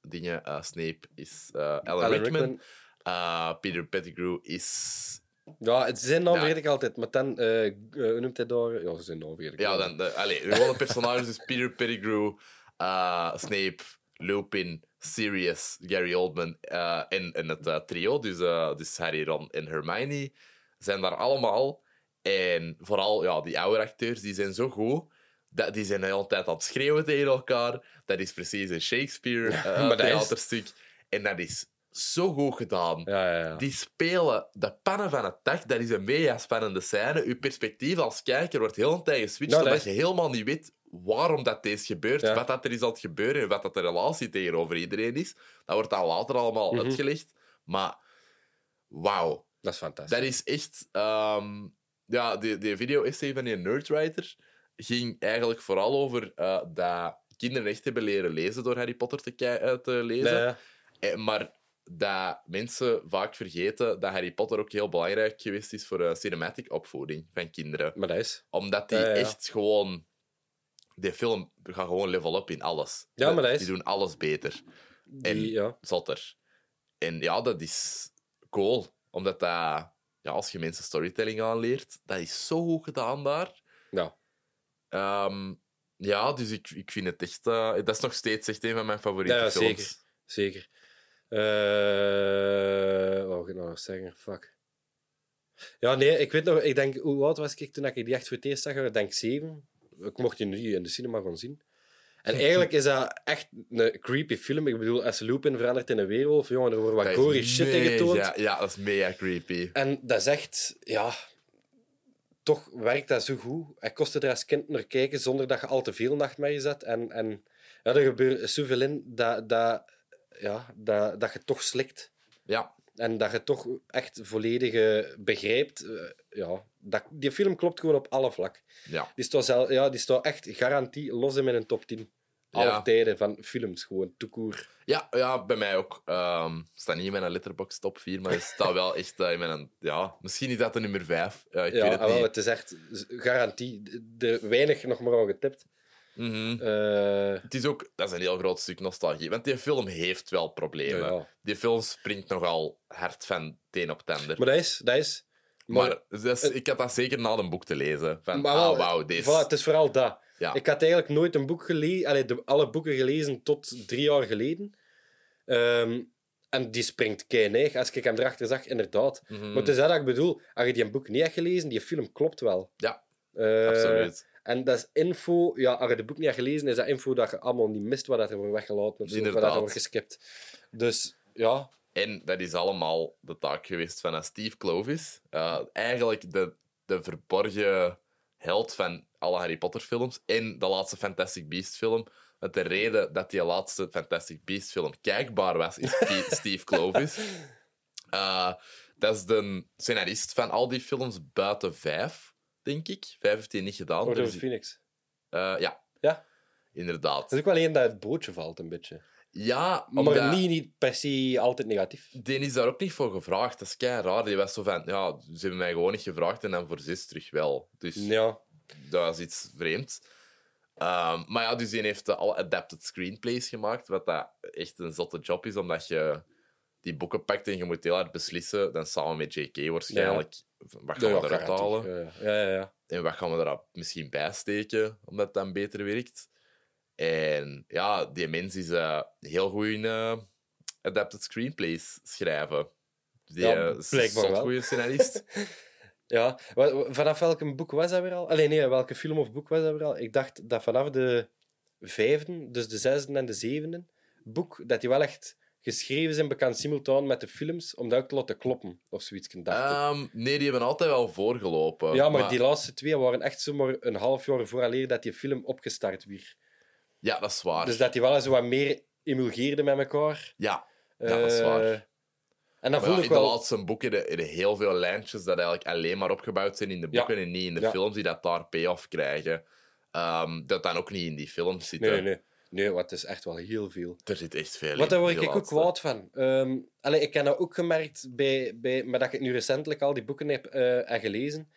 dingen, eh, Snape is eh, Alan, Rickman. Rickman. Peter Pettigrew is... Ja, het zijn naam Ja. vergeet ik altijd. Maar dan, hoe noemt hij daar? Ja, zijn naam vergeet ik. Ja, dan, de, allee, de gewone personages is Peter Pettigrew, eh, Snape, Lupin, Sirius, Gary Oldman en, en het trio, dus, dus Harry, Ron en Hermione, zijn daar allemaal. En vooral ja, die oude acteurs, die zijn zo goed. Dat, die zijn de hele tijd aan het schreeuwen tegen elkaar. Dat is precies een Shakespeare eh, is-. En dat is zo goed gedaan. Ja, ja, ja. Die spelen de pannen van het dak. Dat is een mega spannende scène. Uw perspectief als kijker wordt heel een tijd geswitcht, Nou, dat omdat je helemaal niet weet waarom dat deze gebeurt, wat dat er is aan het gebeuren en wat dat de relatie tegenover iedereen is. Dat wordt dan later allemaal Mhm. uitgelegd. Maar wauw, Dat is fantastisch. dat is echt... ehm, ja, die, die video-essay van die Nerdwriter ging eigenlijk vooral over eh, dat kinderen echt hebben leren lezen door Harry Potter te, eh, te lezen. Eh, Maar dat mensen vaak vergeten dat Harry Potter ook heel belangrijk geweest is voor de cinematic opvoeding van kinderen. Maar dat is... Omdat die Ja, ja, ja. echt gewoon... Die film gaat gewoon level up in alles. Ja, maar dat is- Die doen alles beter. Die, En- ja. Zotter. En ja, dat is cool. Omdat dat... Ja, als je mensen storytelling aanleert, dat is zo goed gedaan daar. ja. Ehm, ja, dus ik, ik vind het echt... eh, dat is nog steeds echt een van mijn favoriete Ja, ja, films. zeker. Zeker. Eh wat wil ik nou nog zeggen? Fuck. Ja, nee, ik weet nog... Ik denk, hoe oud was ik toen ik die echt voor het eerst zag? Ik denk zeven. Ik mocht die nu in de cinema gaan zien. En [laughs] eigenlijk is dat echt een creepy film. Ik bedoel, als Lupin verandert in een weerwolf, jongen, er wordt wat gory shit in getoond. Ja, dat is mega creepy. En dat is echt, ja... toch werkt dat zo goed. Hij kostte er als kind naar kijken zonder dat je al te veel nachtmerries had. En, en ja, er gebeurt zoveel in dat, dat, ja, dat, dat je toch slikt. Ja, En dat je toch echt volledig begrijpt. eh, ja, dat, die film klopt gewoon op alle vlak. ja. Die staat, zel, ja, die staat echt garantie los in mijn top 10. Alle Ja. tijden van films, gewoon, toekoer. Ja, ja, bij mij ook. Ehm staat niet in mijn letterbox top 4, maar het staat wel echt eh, in mijn... Ja, misschien is dat de nummer 5. Ja, ik Ja, weet het ah, niet. het is echt garantie. Er weinig nog maar aan getipt. Mhm. Eh, Het is ook... Dat is een heel groot stuk nostalgie. Want die film heeft wel problemen. Ja. Die film springt nogal hard van teen op tender. maar dat is... Dat is Maar, ik had dat zeker na een boek te lezen. Van, maar ah, wel, wauw, deze... voilà, het is vooral dat. Ja. Ik had eigenlijk nooit een boek gelezen... Allee, de, alle boeken gelezen tot drie jaar geleden. Ehm, en die springt kei Als ik hem erachter zag, inderdaad. Mhm. Maar het is dat ik bedoel. Als je die een boek niet hebt gelezen, die film klopt wel. Ja, Eh, absoluut. En dat is info... Ja, als je de boek niet hebt gelezen, is dat info dat je allemaal niet mist wat er wordt weggelaten of zo, wat er wordt geskipt. Dus ja, En dat is allemaal de taak geweest van Steve Clovis. Eh, eigenlijk de, de verborgen held van alle Harry Potter films en de laatste Fantastic Beast film. Want de reden dat die laatste Fantastic Beast film kijkbaar was, is [laughs] Steve Clovis. Eh, dat is de scenarist van al die films buiten vijf, denk ik. Vijf heeft hij niet gedaan. Order Er of Phoenix. eh, ja, Ja, inderdaad. dat is ook wel één dat het broodje valt, een beetje. Ja, Maar niet, niet per se altijd negatief. Die is daar ook niet voor gevraagd. Dat is kei raar. Die was zo van, ja, ze hebben mij gewoon niet gevraagd en dan voor zes terug wel. Dus Ja, dat is iets vreemds. Ehm, maar ja, dus die heeft al adapted screenplays gemaakt, wat dat echt een zotte job is, omdat je die boeken pakt en je moet heel hard beslissen, dan samen met JK waarschijnlijk, wat gaan we eruit halen Ja, ja, ja. ja. en wat gaan we er misschien bij steken, omdat het dan beter werkt. En ja, die mens is eh, heel goed in eh, adapted screenplays schrijven. Die Ja, eh, blijkbaar goede scenarist. [laughs] Ja, vanaf welk boek was dat weer al? Alleen nee, welke film of boek was dat weer al? Ik dacht dat vanaf de vijfde, dus de zesde en de zevende boek, dat die wel echt geschreven zijn, bekend simultaan met de films, om dat ook te laten kloppen, of zoiets. Dacht. Ehm, nee, die hebben altijd wel voorgelopen. ja, maar, die laatste twee waren echt zomaar een half jaar vooraleer dat die film opgestart werd. Ja, dat is waar. Dus dat die wel eens wat meer emulgeerden met elkaar. Ja, Ja, dat is Eh, waar. En dan voel ja, ik in de wel... laatste boeken er heel veel lijntjes dat eigenlijk alleen maar opgebouwd zijn in de Ja. boeken en niet in de Ja. films die dat daar payoff krijgen. Ehm, dat dan ook niet in die films zitten. Nee, nee, nee. Nee, wat is echt wel heel veel. Er zit echt veel Wat daar word ik ook kwaad van. Allee, ik heb dat ook gemerkt, bij, bij, maar dat ik nu recentelijk al die boeken heb eh, en gelezen.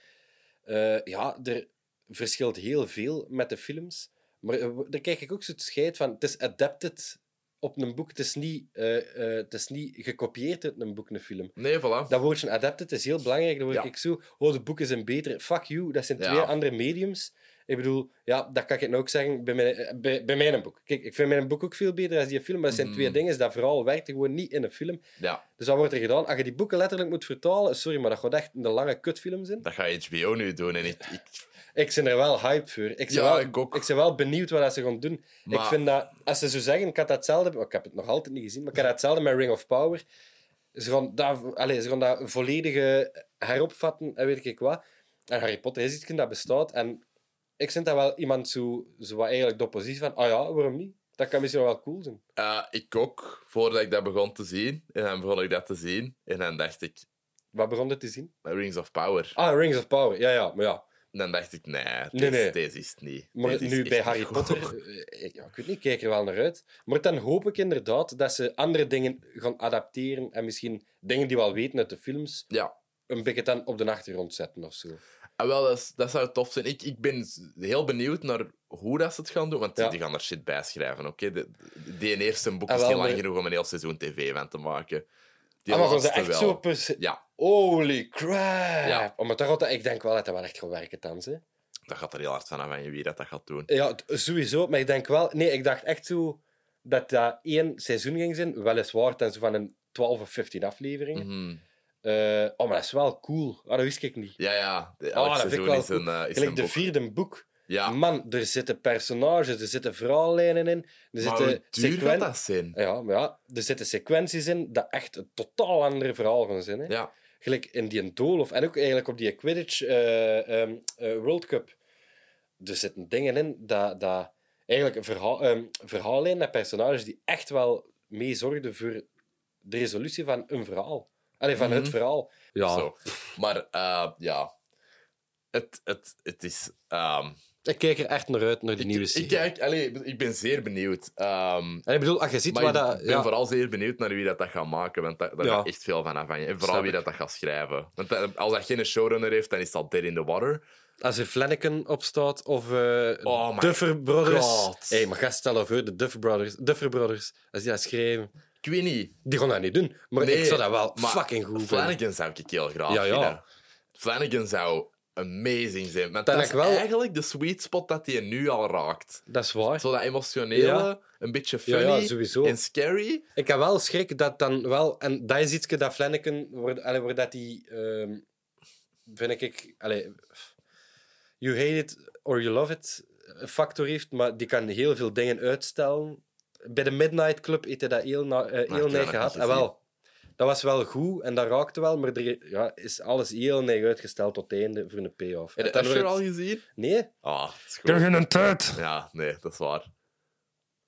Eh, ja, er verschilt heel veel met de films. Maar eh, daar krijg ik ook zo'n scheid van. Het is adapted op een boek. Het is niet, eh, eh, het is niet gekopieerd uit een boek, een film. Nee, voilà. Dat woordje adapted is heel belangrijk. Dan word Ja. ik zo... Oh, de boeken zijn beter. Fuck you, dat zijn Ja. twee andere mediums. Ik bedoel, ja, dat kan ik nou ook zeggen bij mijn, bij, bij mijn boek. Kijk, ik vind mijn boek ook veel beter dan die film, maar dat zijn twee dingen. Dat verhaal werkt gewoon niet in een film. Ja, Dus wat wordt er gedaan? Als je die boeken letterlijk moet vertalen, sorry, maar dat gaat echt een lange kutfilm zijn. dat gaat HBO nu doen. En ik, ik, Ik ben er wel hyped voor. Ik ben, Ja, wel, ik ook. ik ben wel benieuwd wat ze gaan doen. Ik vind dat, als ze zo zeggen, ik had dat hetzelfde... maar Ik heb het nog altijd niet gezien, maar ik had hetzelfde met Ring of Power. Ze gaan dat, allez, ze gaan dat volledige heropvatten en weet ik wat. En Harry Potter is iets dat bestaat. En ik vind dat wel iemand zo, zo wat eigenlijk de oppositie van... Ah ja, waarom niet? Dat kan misschien wel cool zijn. ik ook, voordat ik dat begon te zien. En dan begon ik dat te zien. En dan dacht ik, Wat begon het te zien? Rings of Power. Ah, Rings of Power. Ja, ja, maar ja. Dan dacht ik, nee, deze, Nee, nee. deze is het niet. Maar Deze nu bij Harry. Potter, [laughs] eh, ik, ja, ik weet niet, ik kijk er wel naar uit. Maar dan hoop ik inderdaad dat ze andere dingen gaan adapteren en misschien dingen die we al weten uit de films Ja, een beetje dan op de achtergrond zetten of zo. Ah, wel, dat, dat zou tof zijn. Ik, ik ben heel benieuwd naar hoe dat ze het gaan doen, want Ja. die gaan er shit bij schrijven. oké De, die eerste boek Ah, is niet lang genoeg om een heel seizoen tv van te maken. Die Ah, maar gaan ze laatste echt wel. zo... Ja, Holy crap! Ja. Oh, maar dat gaat, ik denk wel dat dat wel echt gaat werken thans. Hè. dat gaat er heel hard van af aan wie dat, dat gaat doen. Ja, sowieso. Maar ik denk wel... Nee, ik dacht echt zo dat dat één seizoen ging zijn. Weliswaar ten zo van een 12 of 15 afleveringen. Mhm. Eh, oh, maar dat is wel cool. Ah, dat wist ik niet. Ja, ja. De- Ah, Elk dat vind ik wel is een, eh, is Gelijk een de boek. vierde boek. Ja, Man, er zitten personages, er zitten verhaallijnen in. Er maar zitten hoe duur sequen- gaat dat zijn? Ja, maar ja, er zitten sequenties in dat echt een totaal ander verhaal gaan zijn. Hè? Ja, gelijk in die Doolhof en ook eigenlijk op die Quidditch eh, ehm, eh, World Cup, er zitten dingen in dat, dat eigenlijk een verhaal, ehm, verhaallijn met personages die echt wel mee zorgden voor de resolutie van een verhaal. Allee, van het Mhm. verhaal. Ja, Zo. Maar eh, ja, het, het, het is. ehm, ik kijk er echt naar uit, naar die ik, nieuwe ik, serie. kijk, allee, ik ben zeer benieuwd. Ehm, En ik bedoel, als je ziet maar wat ik dat... ben Ja, vooral zeer benieuwd naar wie dat, dat gaat maken, want daar, daar Ja. gaat echt veel van afhangen. En vooral Snap wie ik. dat, dat gaat schrijven. Want dat- als dat geen showrunner heeft, dan is dat dead in the water. als er Flanagan op staat of eh Oh my Duffer Brothers. Hé, maar ga stellen voor de Duffer Brothers. Duffer Brothers, als die dat schrijven, Ik weet niet. die gaan dat niet doen. Maar Nee, ik zou dat wel fucking goed vinden. Flanagan zou ik heel graag Ja, ja. vinden. Flanagan zou amazing zijn. Want Dat is wel- eigenlijk de sweet spot dat hij nu al raakt. Dat is waar. Zo dat emotionele, Ja. een beetje funny ja, en scary. Ik heb wel schrik dat dan wel... En dat is iets dat Flanagan... Waar, waar dat die... ehm, vind ik... Allee, you hate it or you love it factor heeft, maar die kan heel veel dingen uitstellen. Bij de Midnight Club heeft hij dat heel, na, eh, heel nog gehad. En wel, dat was wel goed en dat raakte wel, maar er ja, is alles heel neig uitgesteld tot het einde voor een payoff. Heb je wordt- al gezien? Nee? Ah, goed. een tijd. Ja, nee, dat is waar.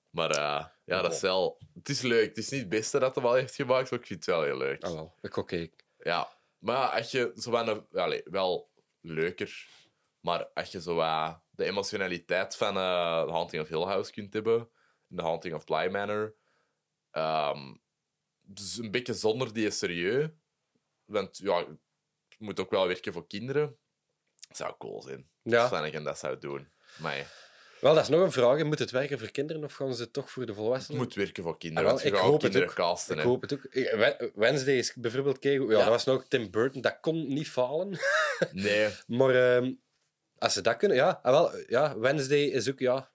Maar eh, ja, dat is wel... Het is leuk. Het is niet het beste dat hij wel heeft gemaakt, maar ik vind het wel heel leuk. Ah, wel. Ik oké. Ja, maar als je zo een, allee, wel leuker, maar als je zo wat de emotionaliteit van eh The Haunting of Hill House kunt hebben, The Haunting of Bly Manor, ehm, dus een beetje zonder die serieus, want ja, het moet ook wel werken voor kinderen, zou cool zijn. Ja. Als Flanagan dat zou doen. Maar Wel, dat is nog een vraag. Moet het werken voor kinderen of gaan ze het toch voor de het volwassenen? moet werken voor Ah, kinderen, wel, want je ik ook hoop het kinderen ook. casten. Ik hoop het ook. Ik- Wed- Wednesday is bijvoorbeeld. Ja, Ja. dat was nog Tim Burton. Dat kon niet falen. Nee, [laughs] Maar ehm, als ze dat kunnen, ja. Ah, wel, ja. Wednesday is ook, ja...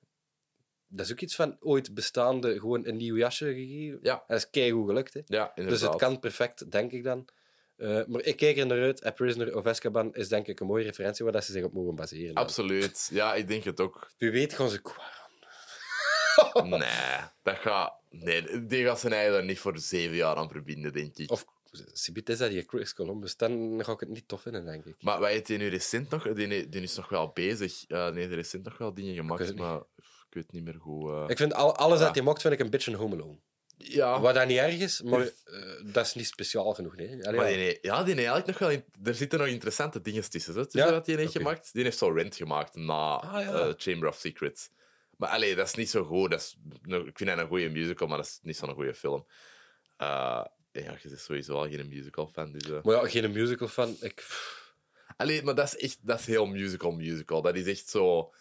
Dat is ook iets van ooit bestaande, gewoon een nieuw jasje gegeven. Ja. En dat is keigoed gelukt, hè. ja, inderdaad. Dus het kan perfect, denk ik dan. Eh, maar ik kijk er naar uit. A Prisoner of Azkaban is denk ik een mooie referentie waar dat ze zich op mogen baseren. Absoluut. Ja, ik denk het ook. Wie weet gaan ze kwaad. [laughs] Nee, dat gaat... Nee, die gaat zijn eigen er niet voor zeven jaar aan verbinden, denk ik. Of Sibit is dat die Chris Columbus. Dan ga ik het niet tof vinden, denk ik. Maar wat heeft hij nu recent nog? Die, die is nog wel bezig. Uh, nee, die recent nog wel dingen gemaakt, maar ik weet niet meer hoe... eh. Ik vind al, alles Ja. dat hij maakt, vind ik een beetje een Home Alone. Ja, Wat dat niet erg is, maar eh, dat is niet speciaal genoeg. Nee. Allee, maar die, nee, ja, die heeft eigenlijk nog wel... in- er zitten nog interessante dingen tussen. Ja? wat die heeft gemaakt. Die heeft zo Rent gemaakt na Ah, ja. eh, Chamber of Secrets. Maar allee, dat is niet zo goed. Dat is, ik vind dat een goede musical, maar dat is niet zo'n goede film. Eh, ja, je bent sowieso al geen musical fan, dus... Maar ja, geen musical fan. Ik... Allee, maar dat is echt dat is heel musical musical. Dat is echt zo.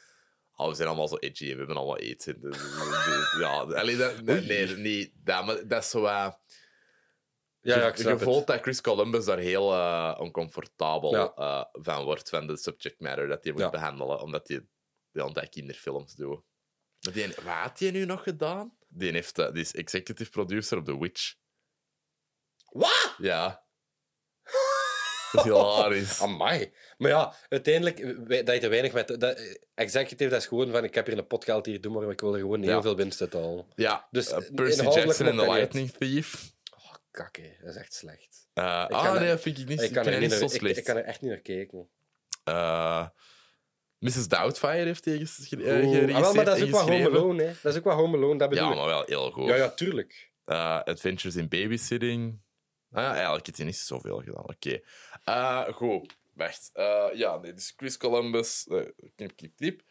Oh, we zijn allemaal zo edgy en we hebben allemaal aids. in. Dus, dus, ja, allee, dat, nee, nee, niet dat, maar dat is zo. eh, Ja, ja, je, ik je voelt dat Chris Columbus daar heel eh, oncomfortabel Ja. eh, van wordt, van de subject matter dat hij moet Ja. behandelen, omdat hij de hele tijd kinderfilms doet. Die, wat had hij nu nog gedaan? Die, heeft, eh, die is executive producer op The Witch. Wat? Ja. [laughs] Hilarisch. [laughs] Amai. Maar ja, uiteindelijk, wij- dat je te weinig met... Dat, executive, dat is gewoon van, ik heb hier een potgeld hier, doe maar, ik wil er gewoon heel Ja. veel winst uit halen. Ja, Dus eh, Percy Jackson en The Lightning Thief. Oh, kak, hè. dat is echt slecht. Eh, ah, nee, er- dat vind ik niet, Ik kan, er niet zo ik, slecht. ik kan er echt niet naar kijken. Eh, Mrs. Doubtfire heeft Oeh, ah, geregisseerd maar dat is ook wel Home. Alone, hè. Dat is ook wel Home Alone, dat bedoel Ja, maar wel heel goed. Ja, ja, tuurlijk. Adventures in Babysitting. Ja, eigenlijk heeft hij niet zoveel gedaan. Oké. Eh, goed, wacht. Eh, ja, nee, dus Chris Columbus... eh, knip, knip, knip.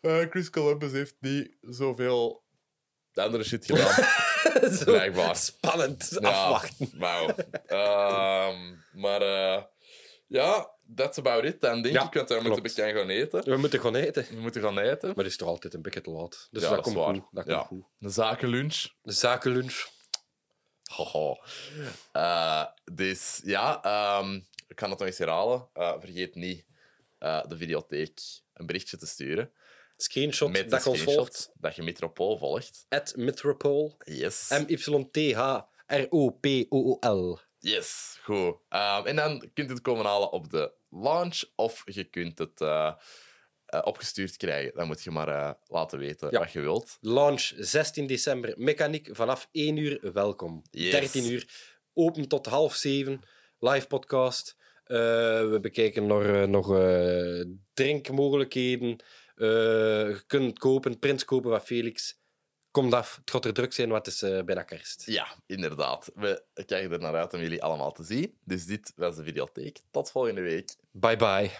Eh, Chris Columbus heeft niet zoveel andere shit gedaan. [laughs] Blijkbaar. Spannend. Ja, Afwachten. Wauw. Ehm, maar ja, that's about it dan, denk Ja, ik. Want we moeten een beetje gaan eten. We moeten gewoon eten. We moeten gaan eten. Maar het is toch altijd een beetje te laat. Dus Ja, dat, komt waar. goed. Dat komt goed. Een zakenlunch. De zakenlunch. Haha. Eh, dus ja, ehm, ik kan het nog eens herhalen. Eh, vergeet niet eh, de videotheek een berichtje te sturen. Screenshot Met dat ons volgt. dat je Metropool volgt. At Metropol. Yes. M-Y-T-H-R-O-P-O-O-L. Yes, goed. Ehm, en dan kunt je het komen halen op de launch of je kunt het eh, opgestuurd krijgen. Dan moet je maar eh, laten weten Ja. wat je wilt. Launch 16 december. Mechaniek vanaf 1 uur welkom. Yes. 13 uur. Open tot half 7. live podcast. Eh, we bekijken nog, nog drinkmogelijkheden. Je kunt het kopen, prints kopen van Felix. Komt af, het gaat er druk zijn, wat is eh, bijna kerst. Ja, inderdaad. We kijken er naar uit om jullie allemaal te zien. Dus dit was de videotheek. Tot volgende week. Bye bye.